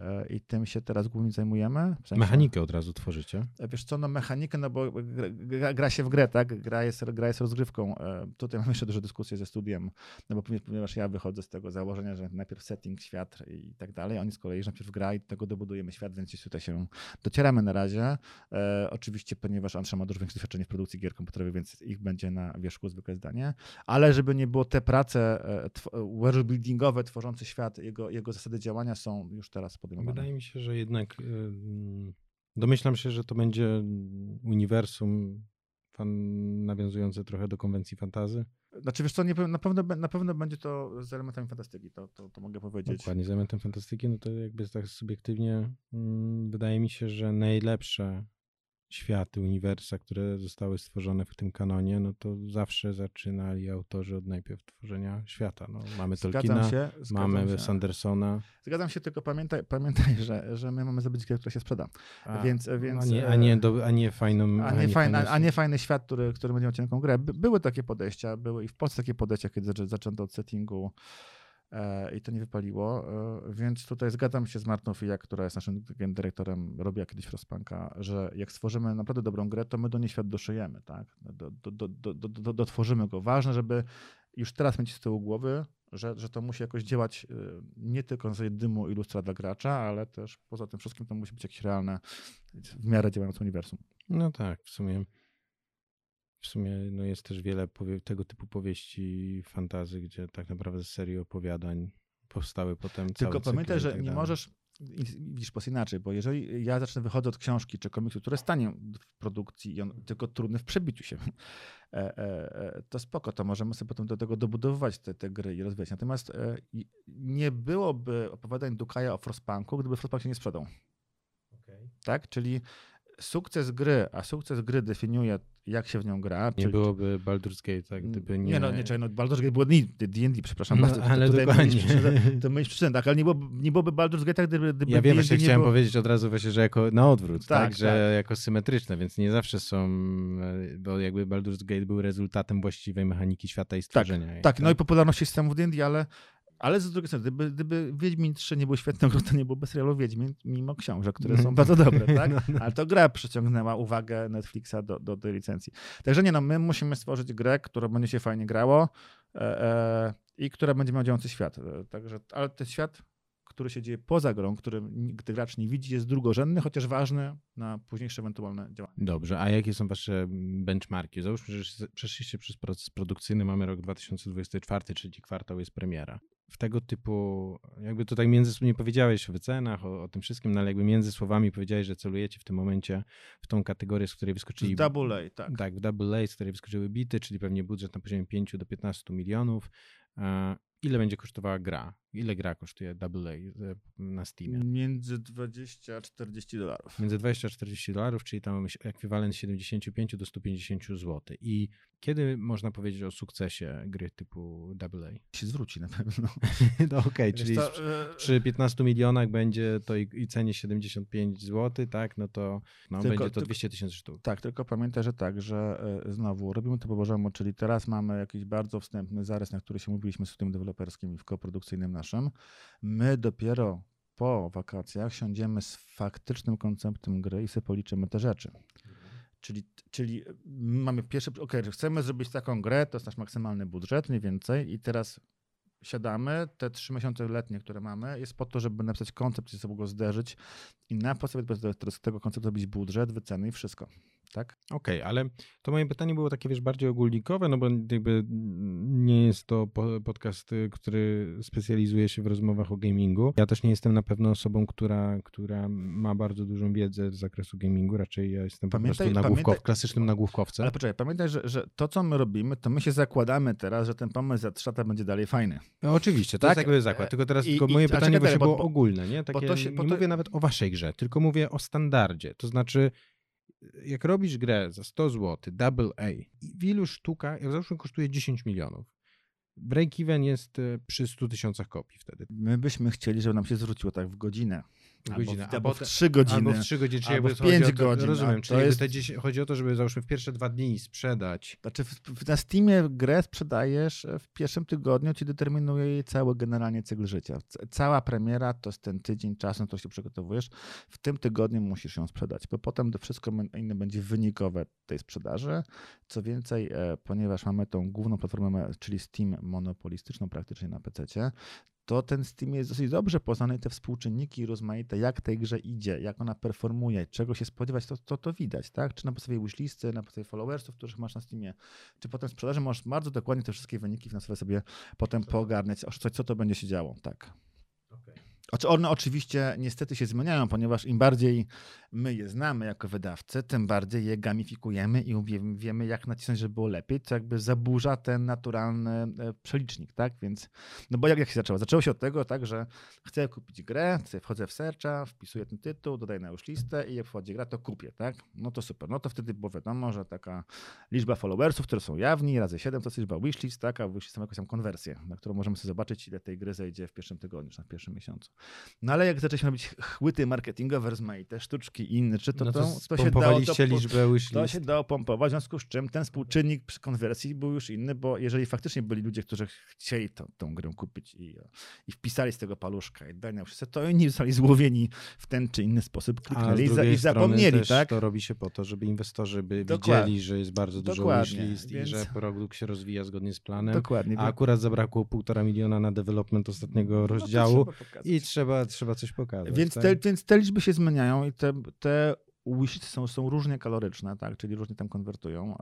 e, I tym się teraz głównie zajmujemy. W sensie, Mechanikę od razu tworzycie? Wiesz co, no mechanikę, no bo gra, gra, się w grę, tak? Gra jest, gra jest rozgrywką. Tutaj mam jeszcze dużo dyskusji ze studiem, no bo ponieważ ja wychodzę z tego założenia, że najpierw setting, świat i tak dalej, oni z kolei, że najpierw gra i tego dobudujemy świat, więc tutaj się docieramy na razie. E, oczywiście, ponieważ Andrze ma dużo większe doświadczenie w produkcji gier komputerowych, więc ich będzie na wierzchu zwykle zdanie, ale żeby nie było te prace e, worldbuildingowe tworzące świat, jego, jego zasady działania są już teraz podejmowane. Wydaje mi się, że jednak domyślam się, że to będzie uniwersum fan nawiązujące trochę do konwencji fantazy. Znaczy wiesz co, nie, na, pewno, na pewno będzie to z elementami fantastyki, to, to, to mogę powiedzieć. Dokładnie, z elementem fantastyki, no to jakby tak subiektywnie mm, wydaje mi się, że najlepsze światy, uniwersa, które zostały stworzone w tym kanonie, no to zawsze zaczynali autorzy od najpierw tworzenia świata. No, mamy Tolkiena, się, mamy się. Sandersona. Zgadzam się, tylko pamiętaj, pamiętaj że, że my mamy zrobić grę, która się sprzeda. A, więc, więc, a, nie, a, nie, do, a nie fajną... A nie, fajny, a nie fajny świat, który, który będzie miał cienką grę. By, były takie podejścia, były i w Polsce takie podejścia, kiedy zaczęto od settingu E, i to nie wypaliło, e, więc tutaj zgadzam się z Martą Fijak, która jest naszym dyrektorem, robiła kiedyś Frostpunka, że jak stworzymy naprawdę dobrą grę, to my do niej świat doszyjemy, tak? Do, do, do, do, do, dotworzymy go. Ważne, żeby już teraz mieć z tyłu głowy, że, że to musi jakoś działać e, nie tylko na zasadzie dymu i lustra dla gracza, ale też poza tym wszystkim to musi być jakieś realne, w miarę działające uniwersum. No tak, w sumie sumie no jest też wiele tego typu powieści fantazy, gdzie tak naprawdę z serii opowiadań powstały potem Tylko pamiętaj, że tak nie możesz, widzisz po inaczej, bo jeżeli ja zacznę wychodzić od książki czy komiksu, które stanie w produkcji i on tylko trudny w przebiciu się, e, e, e, to spoko, to możemy sobie potem do tego dobudowywać te, te gry i rozwijać. Natomiast nie byłoby opowiadań Dukaja o Frostpunku, gdyby Frostpunk się nie sprzedał. Okay. Tak? Czyli sukces gry, a sukces gry definiuje, jak się w nią gra. Nie czyli... byłoby Baldur's Gate, tak, gdyby nie... Nie, no, nie, czekaj, no Baldur's Gate było D&D, przepraszam no, bardzo. Ale to, dokładnie. To mylisz przyczynę, tak, ale nie byłoby, nie byłoby Baldur's Gate, gdyby, gdyby Ja wiem, właśnie chciałem było... powiedzieć od razu właśnie, że jako na odwrót, tak, tak, że tak. jako symetryczne, więc nie zawsze są, e, bo jakby Baldur's Gate był rezultatem właściwej mechaniki świata i stworzenia. Tak, tak, no i popularności systemów D&D, ale ale z drugiej strony, gdyby, gdyby Wiedźmin 3 nie był świetną grą, to nie byłoby serialu Wiedźmin, mimo książek, które są bardzo dobre, tak? No, no. Ale to gra przyciągnęła uwagę Netflixa do, do tej licencji. Także nie no, my musimy stworzyć grę, która będzie się fajnie grało e, e, i która będzie miała działający świat. E, także, ale ten świat który się dzieje poza grą, który gdy gracz nie widzi, jest drugorzędny, chociaż ważny na późniejsze ewentualne działania. Dobrze, a jakie są wasze benchmarki? Załóżmy, że przeszliście przez proces produkcyjny, mamy rok 2024, trzeci kwartał jest premiera. W tego typu, jakby tutaj między nie powiedziałeś o wycenach, o, o, tym wszystkim, no ale jakby między słowami powiedziałeś, że celujecie w tym momencie w tą kategorię, z której wyskoczyli... W double A, tak. Tak, w double A, z której wyskoczyły bity, czyli pewnie budżet na poziomie 5 do 15 milionów. E, ile będzie kosztowała gra? Ile gra kosztuje AA e, na Steamie? Między 20 a 40 dolarów. Między 20 a 40 dolarów, czyli tam ekwiwalent 75 do 150 zł. I kiedy można powiedzieć o sukcesie gry typu AA? Się zwróci na pewno. no okej, okay, czyli to, e, przy 15 milionach będzie to i, i cenie 75 zł, tak, no to no, tylko, będzie to 200 tysięcy sztuk. Tak, tylko pamiętaj, że tak, że znowu robimy to po Bożemu, czyli teraz mamy jakiś bardzo wstępny zarys, na który się mówiliśmy z tym deweloperskim i w koprodukcyjnym naszym. My dopiero po wakacjach siądziemy z faktycznym konceptem gry i sobie policzymy te rzeczy. Czyli, czyli mamy pierwszy, ok, chcemy zrobić taką grę, to jest nasz maksymalny budżet, mniej więcej, i teraz siadamy, te trzy miesiące letnie, które mamy, jest po to, żeby napisać koncept, ze sobą go zderzyć i na podstawie tego konceptu zrobić budżet, wyceny i wszystko. Tak? Okej, ale to moje pytanie było takie, wiesz, bardziej ogólnikowe, no bo jakby nie jest to po- podcast, y, który specjalizuje się w rozmowach o gamingu. Ja też nie jestem na pewno osobą, która, która ma bardzo dużą wiedzę z zakresu gamingu, raczej ja jestem po Pamiętaj- prostu nagłówkow, pamiętaj- klasycznym nagłówkowcem. Ale poczekaj, pamiętaj, że, że to, co my robimy, to my się zakładamy teraz, że ten pomysł za trzy lata będzie dalej fajny. No, oczywiście, to Tak, jest jakby zakład. Tylko teraz i- tylko i- moje a pytanie właśnie było ogólne, nie? Takie, to się- nie to- mówię nawet o waszej grze, tylko mówię o standardzie. To znaczy, jak robisz grę za 100 zł, double A, w ilu sztukach, jak załóżmy kosztuje 10 milionów, break-even jest e, przy 100 tysiącach kopii wtedy. My byśmy chcieli, żeby nam się zwróciło tak w godzinę. Albo godzinę. w, A albo w potem- trzy godziny. Albo w 3 godziny, czyli albo w chodzi pięć o to, godzin, Rozumiem, to czyli jest- te 10, chodzi o to, żeby załóżmy w pierwsze dwa dni sprzedać. Znaczy w, w, na Steamie grę sprzedajesz e, w pierwszym tygodniu, ci determinuje jej cały generalnie cykl życia. Cała premiera to jest ten tydzień czasu, na który się przygotowujesz. W tym tygodniu musisz ją sprzedać, bo potem to wszystko inne będzie wynikowe tej sprzedaży. Co więcej, e, ponieważ mamy tą główną platformę, czyli Steam monopolistyczną praktycznie na PC, to ten Steam jest dosyć dobrze poznany i te współczynniki rozmaite, jak tej grze idzie, jak ona performuje, czego się spodziewać, to, to, to widać, tak? Czy na podstawie wishlisty, na podstawie followersów, których masz na Steamie, czy potem sprzedaży, możesz bardzo dokładnie te wszystkie wyniki finansowe sobie potem poogarniać, co, co to będzie się działo, tak. Oczy- One oczywiście niestety się zmieniają, ponieważ im bardziej my je znamy jako wydawcy, tym bardziej je gamifikujemy i wie- wiemy, jak nacisnąć, żeby było lepiej, co jakby zaburza ten naturalny e, przelicznik, tak? Więc, no bo jak, jak się zaczęło? Zaczęło się od tego, tak, że chcę kupić grę, wchodzę w searcha, wpisuję ten tytuł, dodaję na już listę i jak wchodzi gra, to kupię, tak? No to super. No to wtedy było wiadomo, że taka liczba followersów, które są jawni, razy 7 to jest liczba wishlist, tak? A wishlist są jakąś tam konwersję, na którą możemy sobie zobaczyć, ile tej gry zejdzie w pierwszym tygodniu, czy na pierwszym miesiącu. No ale jak zaczęliśmy robić chłyty marketingowe, rozmaite sztuczki i inne, czy to, no to, to, to, się dało, to, liczbę to się dało pompować, w związku z czym ten współczynnik przy konwersji był już inny, bo jeżeli faktycznie byli ludzie, którzy chcieli tą, tą grę kupić i, i wpisali z tego paluszka i dali na wszystko, to oni zostali złowieni w ten czy inny sposób, kliknęli i, za, i zapomnieli, tak? to robi się po to, żeby inwestorzy by Dokładnie. widzieli, że jest bardzo dużo wishlist więc- i że produkt się rozwija zgodnie z planem. Dokładnie. A akurat zabrakło półtora miliona na development ostatniego No rozdziału pokazać. i trzeba, trzeba coś pokazać. Więc tak? te, więc te liczby się zmieniają i te, te wishy są, są różnie kaloryczne, tak? czyli różnie tam konwertują.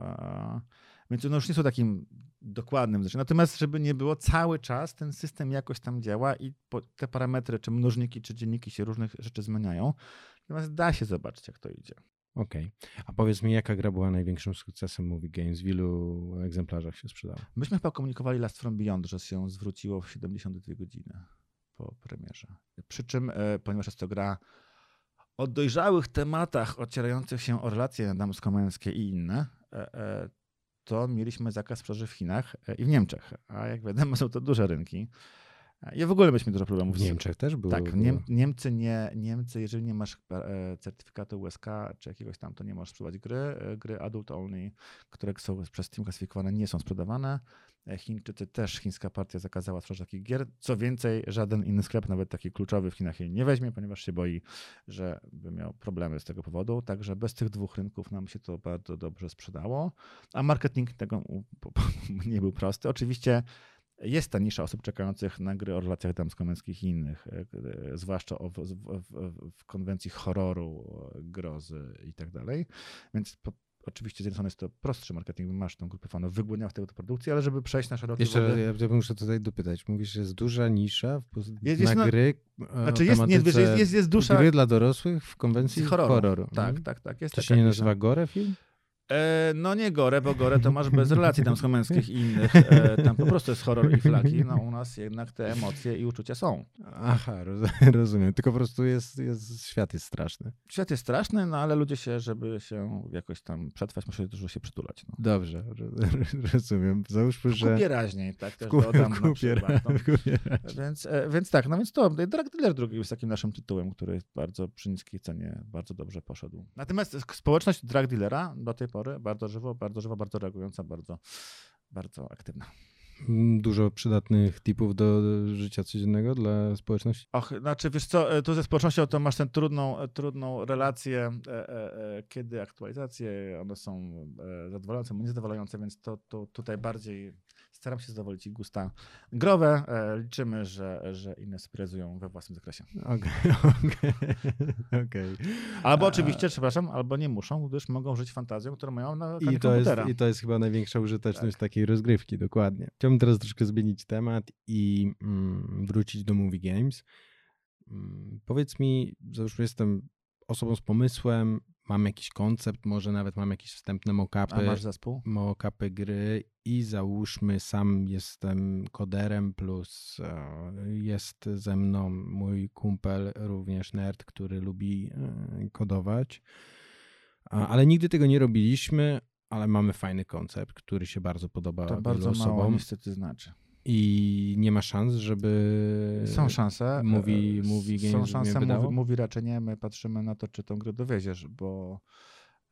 Więc one już nie są takim dokładnym znaczy. Natomiast, żeby nie było, cały czas ten system jakoś tam działa i te parametry, czy mnożniki, czy dzienniki się różnych rzeczy zmieniają. Natomiast da się zobaczyć, jak to idzie. Okej. A powiedz mi, jaka gra była największym sukcesem Movie Games? W ilu egzemplarzach się sprzedała? Myśmy chyba komunikowali Last From Beyond, że się zwróciło w 72 godziny po premierze. Przy czym, e, ponieważ jest to gra o dojrzałych tematach ocierających się o relacje damsko-męskie i inne, e, e, to mieliśmy zakaz sprzedaży w Chinach i w Niemczech. A jak wiadomo, są to duże rynki. I w ogóle mieliśmy dużo problemów W z- Niemczech też było? tak. Niem, Niemcy nie, Niemcy, jeżeli nie masz certyfikatu USK czy jakiegoś tam, to nie możesz sprzedawać gry. Gry adult only, które są przez Steam klasyfikowane, nie są sprzedawane. E, Chińczycy też, chińska partia zakazała sprzedaży takich gier. Co więcej, żaden inny sklep, nawet taki kluczowy w Chinach jej nie weźmie, ponieważ się boi, że by miał problemy z tego powodu. Także bez tych dwóch rynków nam się to bardzo dobrze sprzedało. A marketing tego nie był prosty. Oczywiście jest ta nisza osób czekających na gry o relacjach damsko-męskich i innych, e, e, zwłaszcza w, w, w, konwencji horroru, grozy i tak dalej. Więc oczywiście z jednej strony jest to prostszy marketing, masz tą grupę fanów wygłodniał w tego produkcji, ale żeby przejść na szerokie Jeszcze wody... ja, muszę tutaj dopytać. Mówisz, że jest duża nisza w, pos- Jest- na jest na- gry e, Znaczy jest, nie, wiesz, jest, jest, jest dusza gry dla dorosłych w konwencji horroru. horroru. Tak, Mhm. tak, tak. Jest To taka się nie nazywa gore film? E, no nie gore, bo gore to masz bez relacji damsko-męskich i innych. E, tam po prostu jest horror i flaki. No u nas jednak te emocje i uczucia są. Aha, roz, rozumiem. Tylko po prostu jest, jest, świat jest straszny. Świat jest straszny, no ale ludzie się, żeby się jakoś tam przetrwać, muszą dużo się przytulać. No. Dobrze, roz- rozumiem. Załóżmy, że... kupie raźniej, tak też Ku- dodam na kupie- przykład. No. Więc, e, więc tak, no więc to Drag Dealer drugi jest takim naszym tytułem, który bardzo przy niskiej cenie bardzo dobrze poszedł. Natomiast społeczność Drag Dealera do tej pory bardzo żywo, bardzo żywo, bardzo reagująca, bardzo, bardzo aktywna. Mm, Dużo przydatnych tipów do życia codziennego dla społeczności. Och, znaczy wiesz co, e, tu ze społecznością to masz tę trudną, e, trudną relację, e, kiedy aktualizacje, one są zadowalające, niezadowalające, więc to, to tutaj bardziej staram się zadowolić ich gusta growe. E, liczymy, że, że inne sprezują we własnym zakresie. Okej, okej, okej. Albo A- oczywiście, przepraszam, albo nie muszą, gdyż mogą żyć fantazją, którą mają na ekranie I to, jest. I to jest chyba największa użyteczność Tak. takiej rozgrywki, dokładnie. Chciałbym teraz troszkę zmienić temat i mm, wrócić do movie games. Mm, powiedz mi, załóżmy jestem osobą z pomysłem, mam jakiś koncept, może nawet mam jakieś wstępne A mock-upy, masz zespół? mock-upy gry i załóżmy sam jestem koderem plus e, jest ze mną mój kumpel, również nerd, który lubi e, kodować. A, ale nigdy tego nie robiliśmy, ale mamy fajny koncept, który się bardzo podoba To wielu bardzo mało osobom niestety znaczy. I nie ma szans, żeby Są szanse. mówi- e, mówi Są szanse, mówi, mówi raczej nie. My patrzymy na to, czy tą grę dowieziesz, bo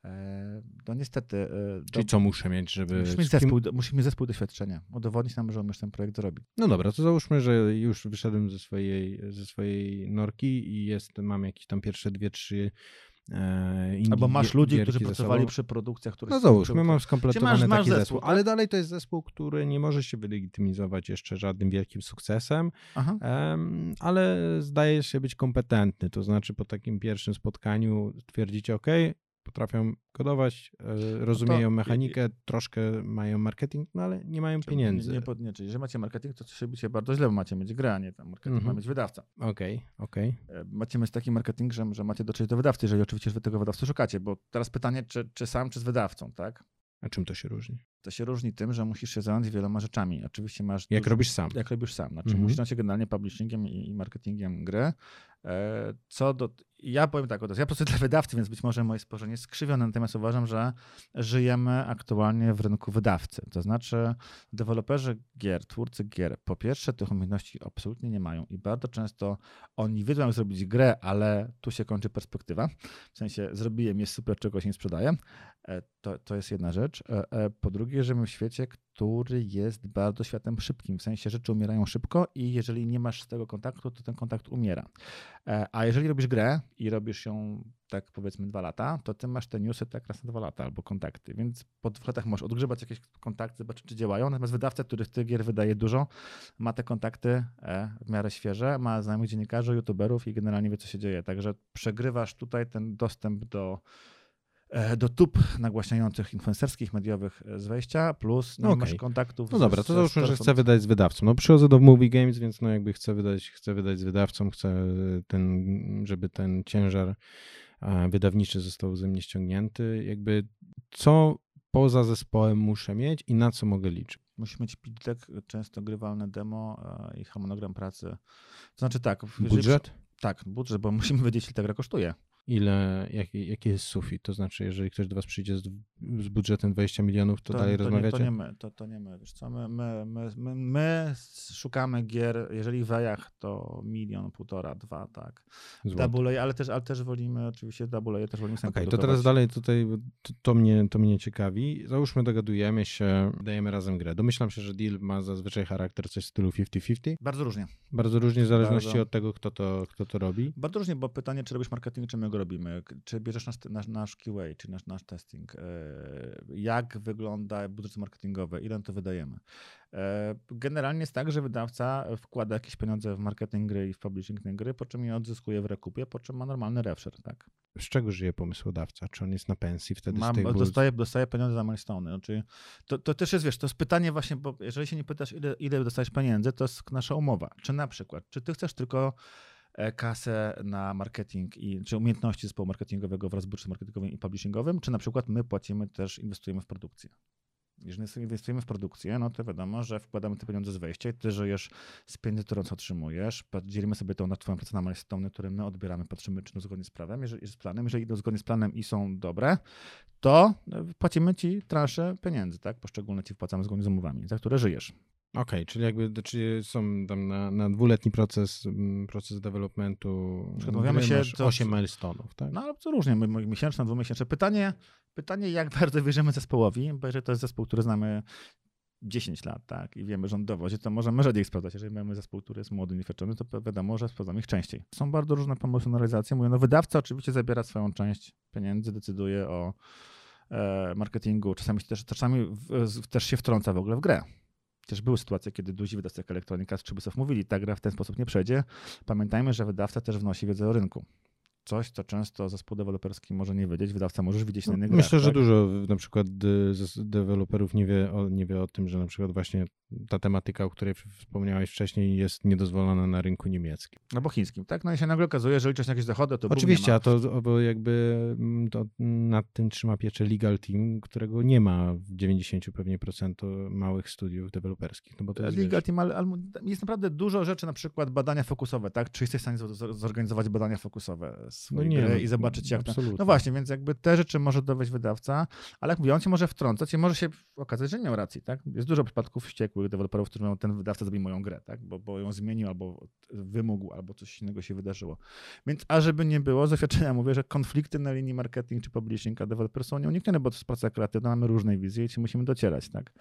e, no niestety... E, Czyli do- co muszę mieć, żeby... Musisz mieć, kim- zespół, musisz mieć zespół doświadczenia. Udowodnić nam, że umiesz ten projekt zrobić. No dobra, to załóżmy, że już wyszedłem ze swojej, ze swojej norki i jest, mam jakieś tam pierwsze dwie, trzy indie Albo masz ludzi, którzy pracowali przy produkcjach, które No załóżmy, mam skompletowany masz- masz taki zespół, zespół, tak? ale dalej to jest zespół, który nie może się wylegitymizować jeszcze żadnym wielkim sukcesem, em, ale zdaje się być kompetentny, to znaczy po takim pierwszym spotkaniu twierdzicie, ok, potrafią kodować, e, rozumieją mechanikę, troszkę mają marketing, no ale nie mają pieniędzy. Nie, nie, pod- nie, czyli że macie marketing, to się się bardzo źle, bo macie mieć grę, a nie tam marketing Mhm. ma mieć wydawca. Okej, okej. E, Macie mieć taki marketing, że, że macie dotrzeć do wydawcy, jeżeli oczywiście wy tego wydawcy szukacie, bo teraz pytanie, czy, czy sam, czy z wydawcą, tak? A czym to się różni? To się różni tym, że musisz się zająć wieloma rzeczami. Oczywiście masz... Jak dużo- robisz sam? Jak robisz sam. Znaczy Mhm. musisz się generalnie publishingiem i, marketingiem gry. E, Co do... Ja powiem tak, ja pracuję dla wydawcy, więc być może moje spojrzenie jest skrzywione, natomiast uważam, że żyjemy aktualnie w rynku wydawcy. To znaczy deweloperzy gier, twórcy gier, po pierwsze tych umiejętności absolutnie nie mają i bardzo często oni wiedzą, jak zrobić grę, ale tu się kończy perspektywa. W sensie zrobiłem, jest super, czegoś nie sprzedaję. E, To, to jest jedna rzecz. E, Po drugie, żyjemy w świecie, który jest bardzo światem szybkim, w sensie rzeczy umierają szybko i jeżeli nie masz z tego kontaktu, to ten kontakt umiera. E, A jeżeli robisz grę i robisz ją tak powiedzmy dwa lata, to ty masz te newsy tak raz na dwa lata albo kontakty, więc po dwóch latach możesz odgrzebać jakieś kontakty, zobaczyć czy działają, natomiast wydawca, który tych gier wydaje dużo, ma te kontakty e, w miarę świeże, ma znajomych dziennikarzy, youtuberów i generalnie wie co się dzieje, także przegrywasz tutaj ten dostęp do do tub nagłaśniających influencerskich, mediowych e, z wejścia, plus no, Okej. masz kontaktów No dobra, z- to załóżmy, że chcę wydać z wydawcą. No przychodzę do Movie Games, więc no jakby chcę wydać, chcę wydać z wydawcą, chcę ten, żeby ten ciężar e, wydawniczy został ze mnie ściągnięty. Jakby co poza zespołem muszę mieć i na co mogę liczyć? Musisz mieć pitch deck, często grywalne demo e, i harmonogram pracy. To znaczy tak. jeżeli- Budżet? Tak, budżet, bo musimy wiedzieć, ile ta gra kosztuje. Ile, jaki, jaki jest sufit? To znaczy, jeżeli ktoś do was przyjdzie z, z budżetem 20 milionów, to, dalej nie, rozmawiacie? to nie my, to, to nie my. Wiesz co, my, my, my, my, my szukamy gier, jeżeli w wejach, to milion, półtora, dwa, tak. Double ale też, ale też wolimy, oczywiście double też wolimy sami Okej, to produkować. teraz dalej tutaj, to, to, mnie, to mnie ciekawi. Załóżmy, dogadujemy się, dajemy razem grę. Domyślam się, że deal ma zazwyczaj charakter coś w stylu 50-50. Bardzo różnie. Bardzo różnie w zależności Bardzo. od tego, kto to, kto to robi. Bardzo różnie, bo pytanie, czy robisz marketing, czy my robimy. Czy bierzesz nasz, nasz, nasz QA, czy nasz, nasz testing. e, Jak wygląda budżet marketingowy, ile to wydajemy. E, Generalnie jest tak, że wydawca wkłada jakieś pieniądze w marketing gry i w publishing tej gry, po czym je odzyskuje w rekupie, po czym ma normalny refshare, tak? Z czego żyje pomysłodawca? Czy on jest na pensji wtedy Ma, z ból- dostaje, dostaje pieniądze za milestone. Znaczy, to, to też jest, wiesz, to jest pytanie właśnie, bo jeżeli się nie pytasz, ile, ile dostajesz pieniędzy, to jest nasza umowa. Czy na przykład, czy ty chcesz tylko kasę na marketing i czy umiejętności zespołu marketingowego wraz z budżetem marketingowym i publishingowym, czy na przykład my płacimy też, inwestujemy w produkcję. Jeżeli inwestujemy w produkcję, no to wiadomo, że wkładamy te pieniądze z wejścia i ty żyjesz z pieniędzy, które otrzymujesz. Dzielimy sobie tą na twoją pracę na milestone, które my odbieramy, patrzymy, czy to zgodnie z prawem, jeżeli z planem. Jeżeli idą zgodnie z planem i są dobre, to e, płacimy ci transze pieniędzy, tak? Poszczególne ci wpłacamy zgodnie z umowami, za które żyjesz. Okej, czyli jakby czyli są tam na, na dwuletni proces, proces developmentu. gry się, to- 8 milestone'ów, tak? No ale to różnie, miesięczne, dwumiesięczne. Pytanie, pytanie, jak bardzo wierzymy zespołowi, bo jeżeli to jest zespół, który znamy 10 lat, tak, i wiemy, dowodzi, to możemy rzadziej sprawdzać. Jeżeli mamy zespół, który jest młody, nieświadczony, to wiadomo, że sprawdzamy ich częściej. Są bardzo różne pomysły na realizację. Mówię, no wydawca oczywiście zabiera swoją część pieniędzy, decyduje o e, marketingu, czasami też, czasami w, też się wtrąca w ogóle w grę. Też były sytuacje, kiedy duzi wydawcy jak Electronic Arts czy Ubisoft mówili, ta gra w ten sposób nie przejdzie. Pamiętajmy, że wydawca też wnosi wiedzę o rynku coś, co często zespół deweloperski może nie wiedzieć, wydawca możesz widzieć na innych Myślę, grach, że tak? dużo na przykład y, deweloperów nie wie, o, nie wie o tym, że na przykład właśnie ta tematyka, o której wspomniałeś wcześniej, jest niedozwolona na rynku niemieckim. Albo chińskim, tak? No i się nagle okazuje, że liczysz na jakieś dochody, to Oczywiście, a to bo jakby mm, to nad tym trzyma pieczę legal team, którego nie ma w 90 pewnie procent małych studiów deweloperskich. No bo to jest, Legal wiesz, Team, ale, ale jest naprawdę dużo rzeczy, na przykład badania fokusowe, tak? Czy jesteś w stanie zorganizować badania fokusowe swojej nie, gry no, i zobaczyć jak to... absolutnie. No właśnie, więc jakby te rzeczy może dowieść wydawca, ale jak mówię, on cię może wtrącać i może się okazać, że nie miał racji, tak? Jest dużo przypadków wściekłych deweloperów, którzy mówią, ten wydawca zrobił moją grę, tak? Bo, bo ją zmienił, albo wymógł, albo coś innego się wydarzyło. Więc a żeby nie było, z doświadczenia mówię, że konflikty na linii marketing czy publishing a developer są nieuniknione, bo to jest praca kreatywna, mamy różne wizje i się musimy docierać, tak?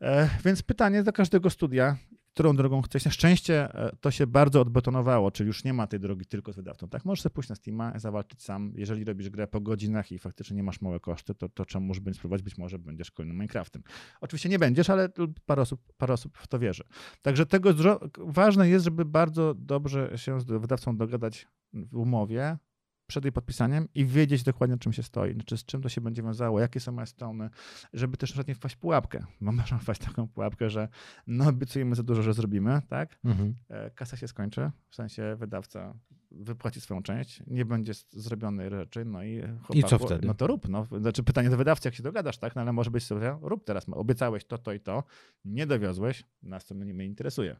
E, więc pytanie do każdego studia, którą drogą chcesz. Na szczęście e, to się bardzo odbetonowało, czyli już nie ma tej drogi tylko z wydawcą. Tak, możesz sobie pójść na Steama, zawalczyć sam. Jeżeli robisz grę po godzinach i faktycznie nie masz małe koszty, to, to czemuż będziesz spróbować, być może będziesz kolejnym Minecraftem. Oczywiście nie będziesz, ale parę osób, parę osób w to wierzy. Także tego ważne jest, żeby bardzo dobrze się z wydawcą dogadać w umowie, przed jej podpisaniem i wiedzieć dokładnie, czym się stoi, znaczy z czym to się będzie wiązało, jakie są milestone'y, żeby też nie wpaść w pułapkę, bo można wpaść w taką pułapkę, że no obiecujemy za dużo, że zrobimy, tak? Mhm. E, Kasa się skończy, w sensie wydawca wypłaci swoją część, nie będzie zrobionej rzeczy, no i chłopaku, co wtedy? No to rób, no. Znaczy pytanie do wydawcy, jak się dogadasz, tak? No ale może być sobie, rób teraz, obiecałeś to, to i to, nie dowiozłeś, nas to mnie nie interesuje.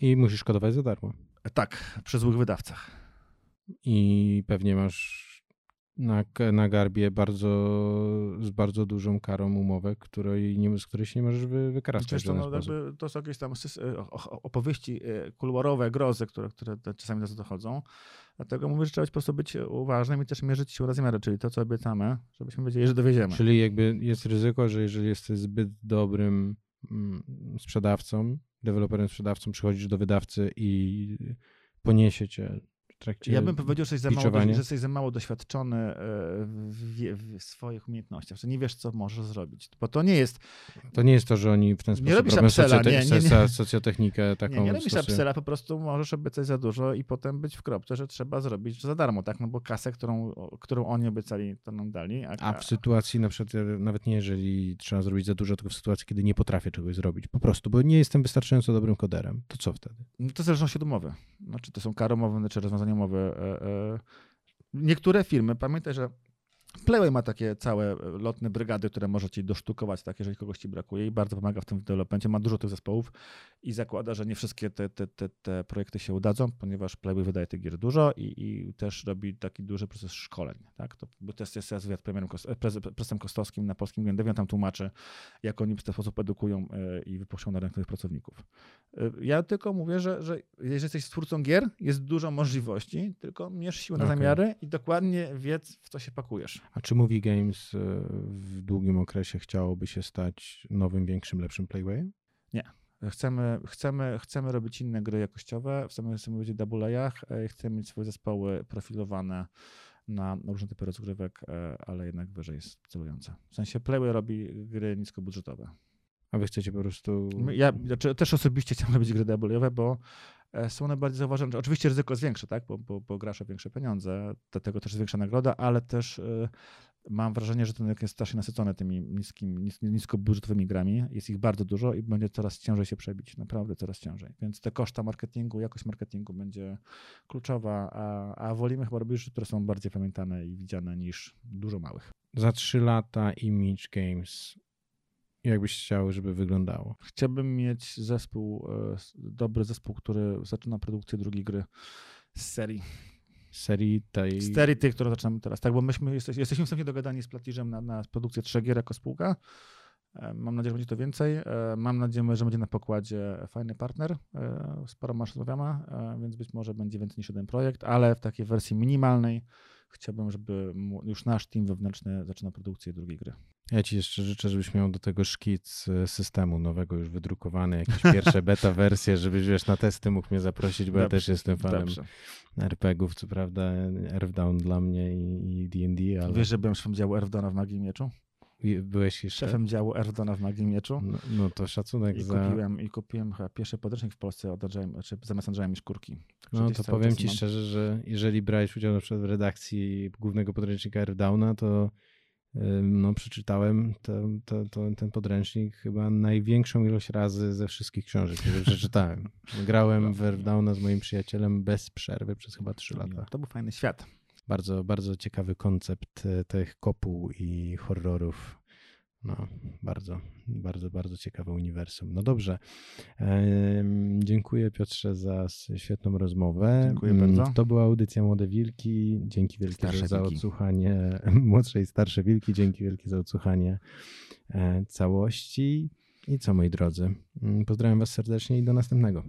I musisz szkodować za darmo. E, Tak, przy złych wydawcach. I pewnie masz na, na garbie bardzo, z bardzo dużą karą umowę, której nie, z której się nie możesz wy, wykarastać Wiesz w co, żaden no, jakby to są jakieś tam e, opowieści e, kuluarowe, grozy, które, które czasami do nas dochodzą. Dlatego mówię, że trzeba po prostu być uważnym i też mierzyć siłę rozmiary, czyli to, co obiecamy, żebyśmy wiedzieli, że dowieziemy. Czyli jakby jest ryzyko, że jeżeli jesteś zbyt dobrym mm, sprzedawcą, deweloperem sprzedawcą, przychodzisz do wydawcy i poniesie cię trakcie Ja bym powiedział, że jesteś, za mało, że jesteś za mało doświadczony e, w, w swoich umiejętnościach, że nie wiesz, co możesz zrobić. Bo to nie jest, To nie jest to, że oni w ten Nie sposób robisz robią upsella, socjote- nie, nie, nie. soc- socjotechnikę taką nie, nie robisz stosują. upsella, po prostu możesz obiecać za dużo i potem być w kropce, że trzeba zrobić za darmo, tak? No bo kasę, którą, którą oni obiecali, to nam dali. A, A w sytuacji na przykład, nawet nie jeżeli trzeba zrobić za dużo, tylko w sytuacji, kiedy nie potrafię czegoś zrobić, po prostu, bo nie jestem wystarczająco dobrym koderem, to co wtedy? No to zależności od umowy. Znaczy to są kary umowy, czy rozwiązania E, e. Niektóre firmy, pamiętaj, że Playway ma takie całe lotne brygady, które może ci dosztukować, tak, jeżeli kogoś ci brakuje i bardzo pomaga w tym developmencie. Ma dużo tych zespołów i zakłada, że nie wszystkie te, te, te, te projekty się udadzą, ponieważ Playway wydaje tych gier dużo i, i też robi taki duży proces szkoleń. Tak? To był test jest wywiad premierem, e, prez- prezesem Kostowskim na polskim Game Devie, on tam tłumaczy, jak oni w ten sposób edukują e, i wypuszczą na rynek nowych pracowników. E, Ja tylko mówię, że, że jeżeli jesteś twórcą gier, jest dużo możliwości, tylko mierz siły na Okej. zamiary i dokładnie wiedz, w co się pakujesz. A czy Movie Games e, w długim okresie chciałoby się stać nowym, większym, lepszym Playwayem? Chcemy, chcemy, chcemy robić inne gry jakościowe, chcemy, chcemy być w double-A'ach, e, chcemy mieć swoje zespoły profilowane na różne typy rozgrywek, e, ale jednak wyżej celujące. W sensie Playway robi gry niskobudżetowe. A wy chcecie po prostu... Ja znaczy, też osobiście chciałem robić gry double-A'owe, bo e, są one bardziej zauważone. Oczywiście ryzyko jest większe, tak? bo, bo, bo grasz o większe pieniądze, dlatego też jest większa nagroda, ale też e, mam wrażenie, że ten rynek jest strasznie nasycony tymi niskim, nis, niskobudżetowymi grami. Jest ich bardzo dużo i będzie coraz ciężej się przebić, naprawdę coraz ciężej. Więc te koszta marketingu, jakość marketingu będzie kluczowa, a, a wolimy chyba robić rzeczy, które są bardziej pamiętane i widziane niż dużo małych. Za trzy lata Image Games, jakbyś chciał, żeby wyglądało? Chciałbym mieć zespół, e, dobry zespół, który zaczyna produkcję drugiej gry z serii. Serii tej... Z serii tej, którą zaczynamy teraz. Tak, bo myśmy jesteś, jesteśmy wstępnie dogadani z Platiżem na, na produkcję trzech gier jako spółka. E, Mam nadzieję, że będzie to więcej. E, Mam nadzieję, że będzie na pokładzie fajny partner. Z paroma rozmawiamy, więc być może będzie więcej niż jeden projekt, ale w takiej wersji minimalnej chciałbym, żeby już nasz team wewnętrzny zaczyna produkcję drugiej gry. Ja ci jeszcze życzę, żebyś miał do tego szkic e, systemu nowego już wydrukowany, jakieś pierwsze beta wersje, żebyś wiesz, na testy mógł mnie zaprosić, bo ja Dobrze, też jestem fanem. RPGów, co prawda Earthdown dla mnie i i D&D, ale Wiesz, że byłem szefem działu Erfdona w Magii Mieczu? Byłeś szefem działu Erdona w Magii Mieczu. No, no to szacunek I za... kupiłem, I kupiłem chyba pierwszy podręcznik w Polsce od Agile, znaczy zamiast No to powiem ci mam. szczerze, że jeżeli brałeś udział na przykład w redakcji głównego podręcznika Airdowna, to no, przeczytałem to, to, to, ten podręcznik chyba największą ilość razy ze wszystkich książek, które przeczytałem. Grałem w Airdowna z moim przyjacielem bez przerwy przez chyba trzy lata. To był fajny świat. Bardzo, bardzo ciekawy koncept e, tych kopuł i horrorów. No, bardzo, bardzo, bardzo ciekawe uniwersum. No dobrze. Dziękuję Piotrze za świetną rozmowę. Dziękuję Mm, bardzo. To była audycja Młode Wilki. Dzięki wielkie Starsze za wilki. odsłuchanie. Młodsze i starsze wilki. Dzięki wielkie za odsłuchanie e, całości. I co moi drodzy? Mm, Pozdrawiam Was serdecznie i do następnego.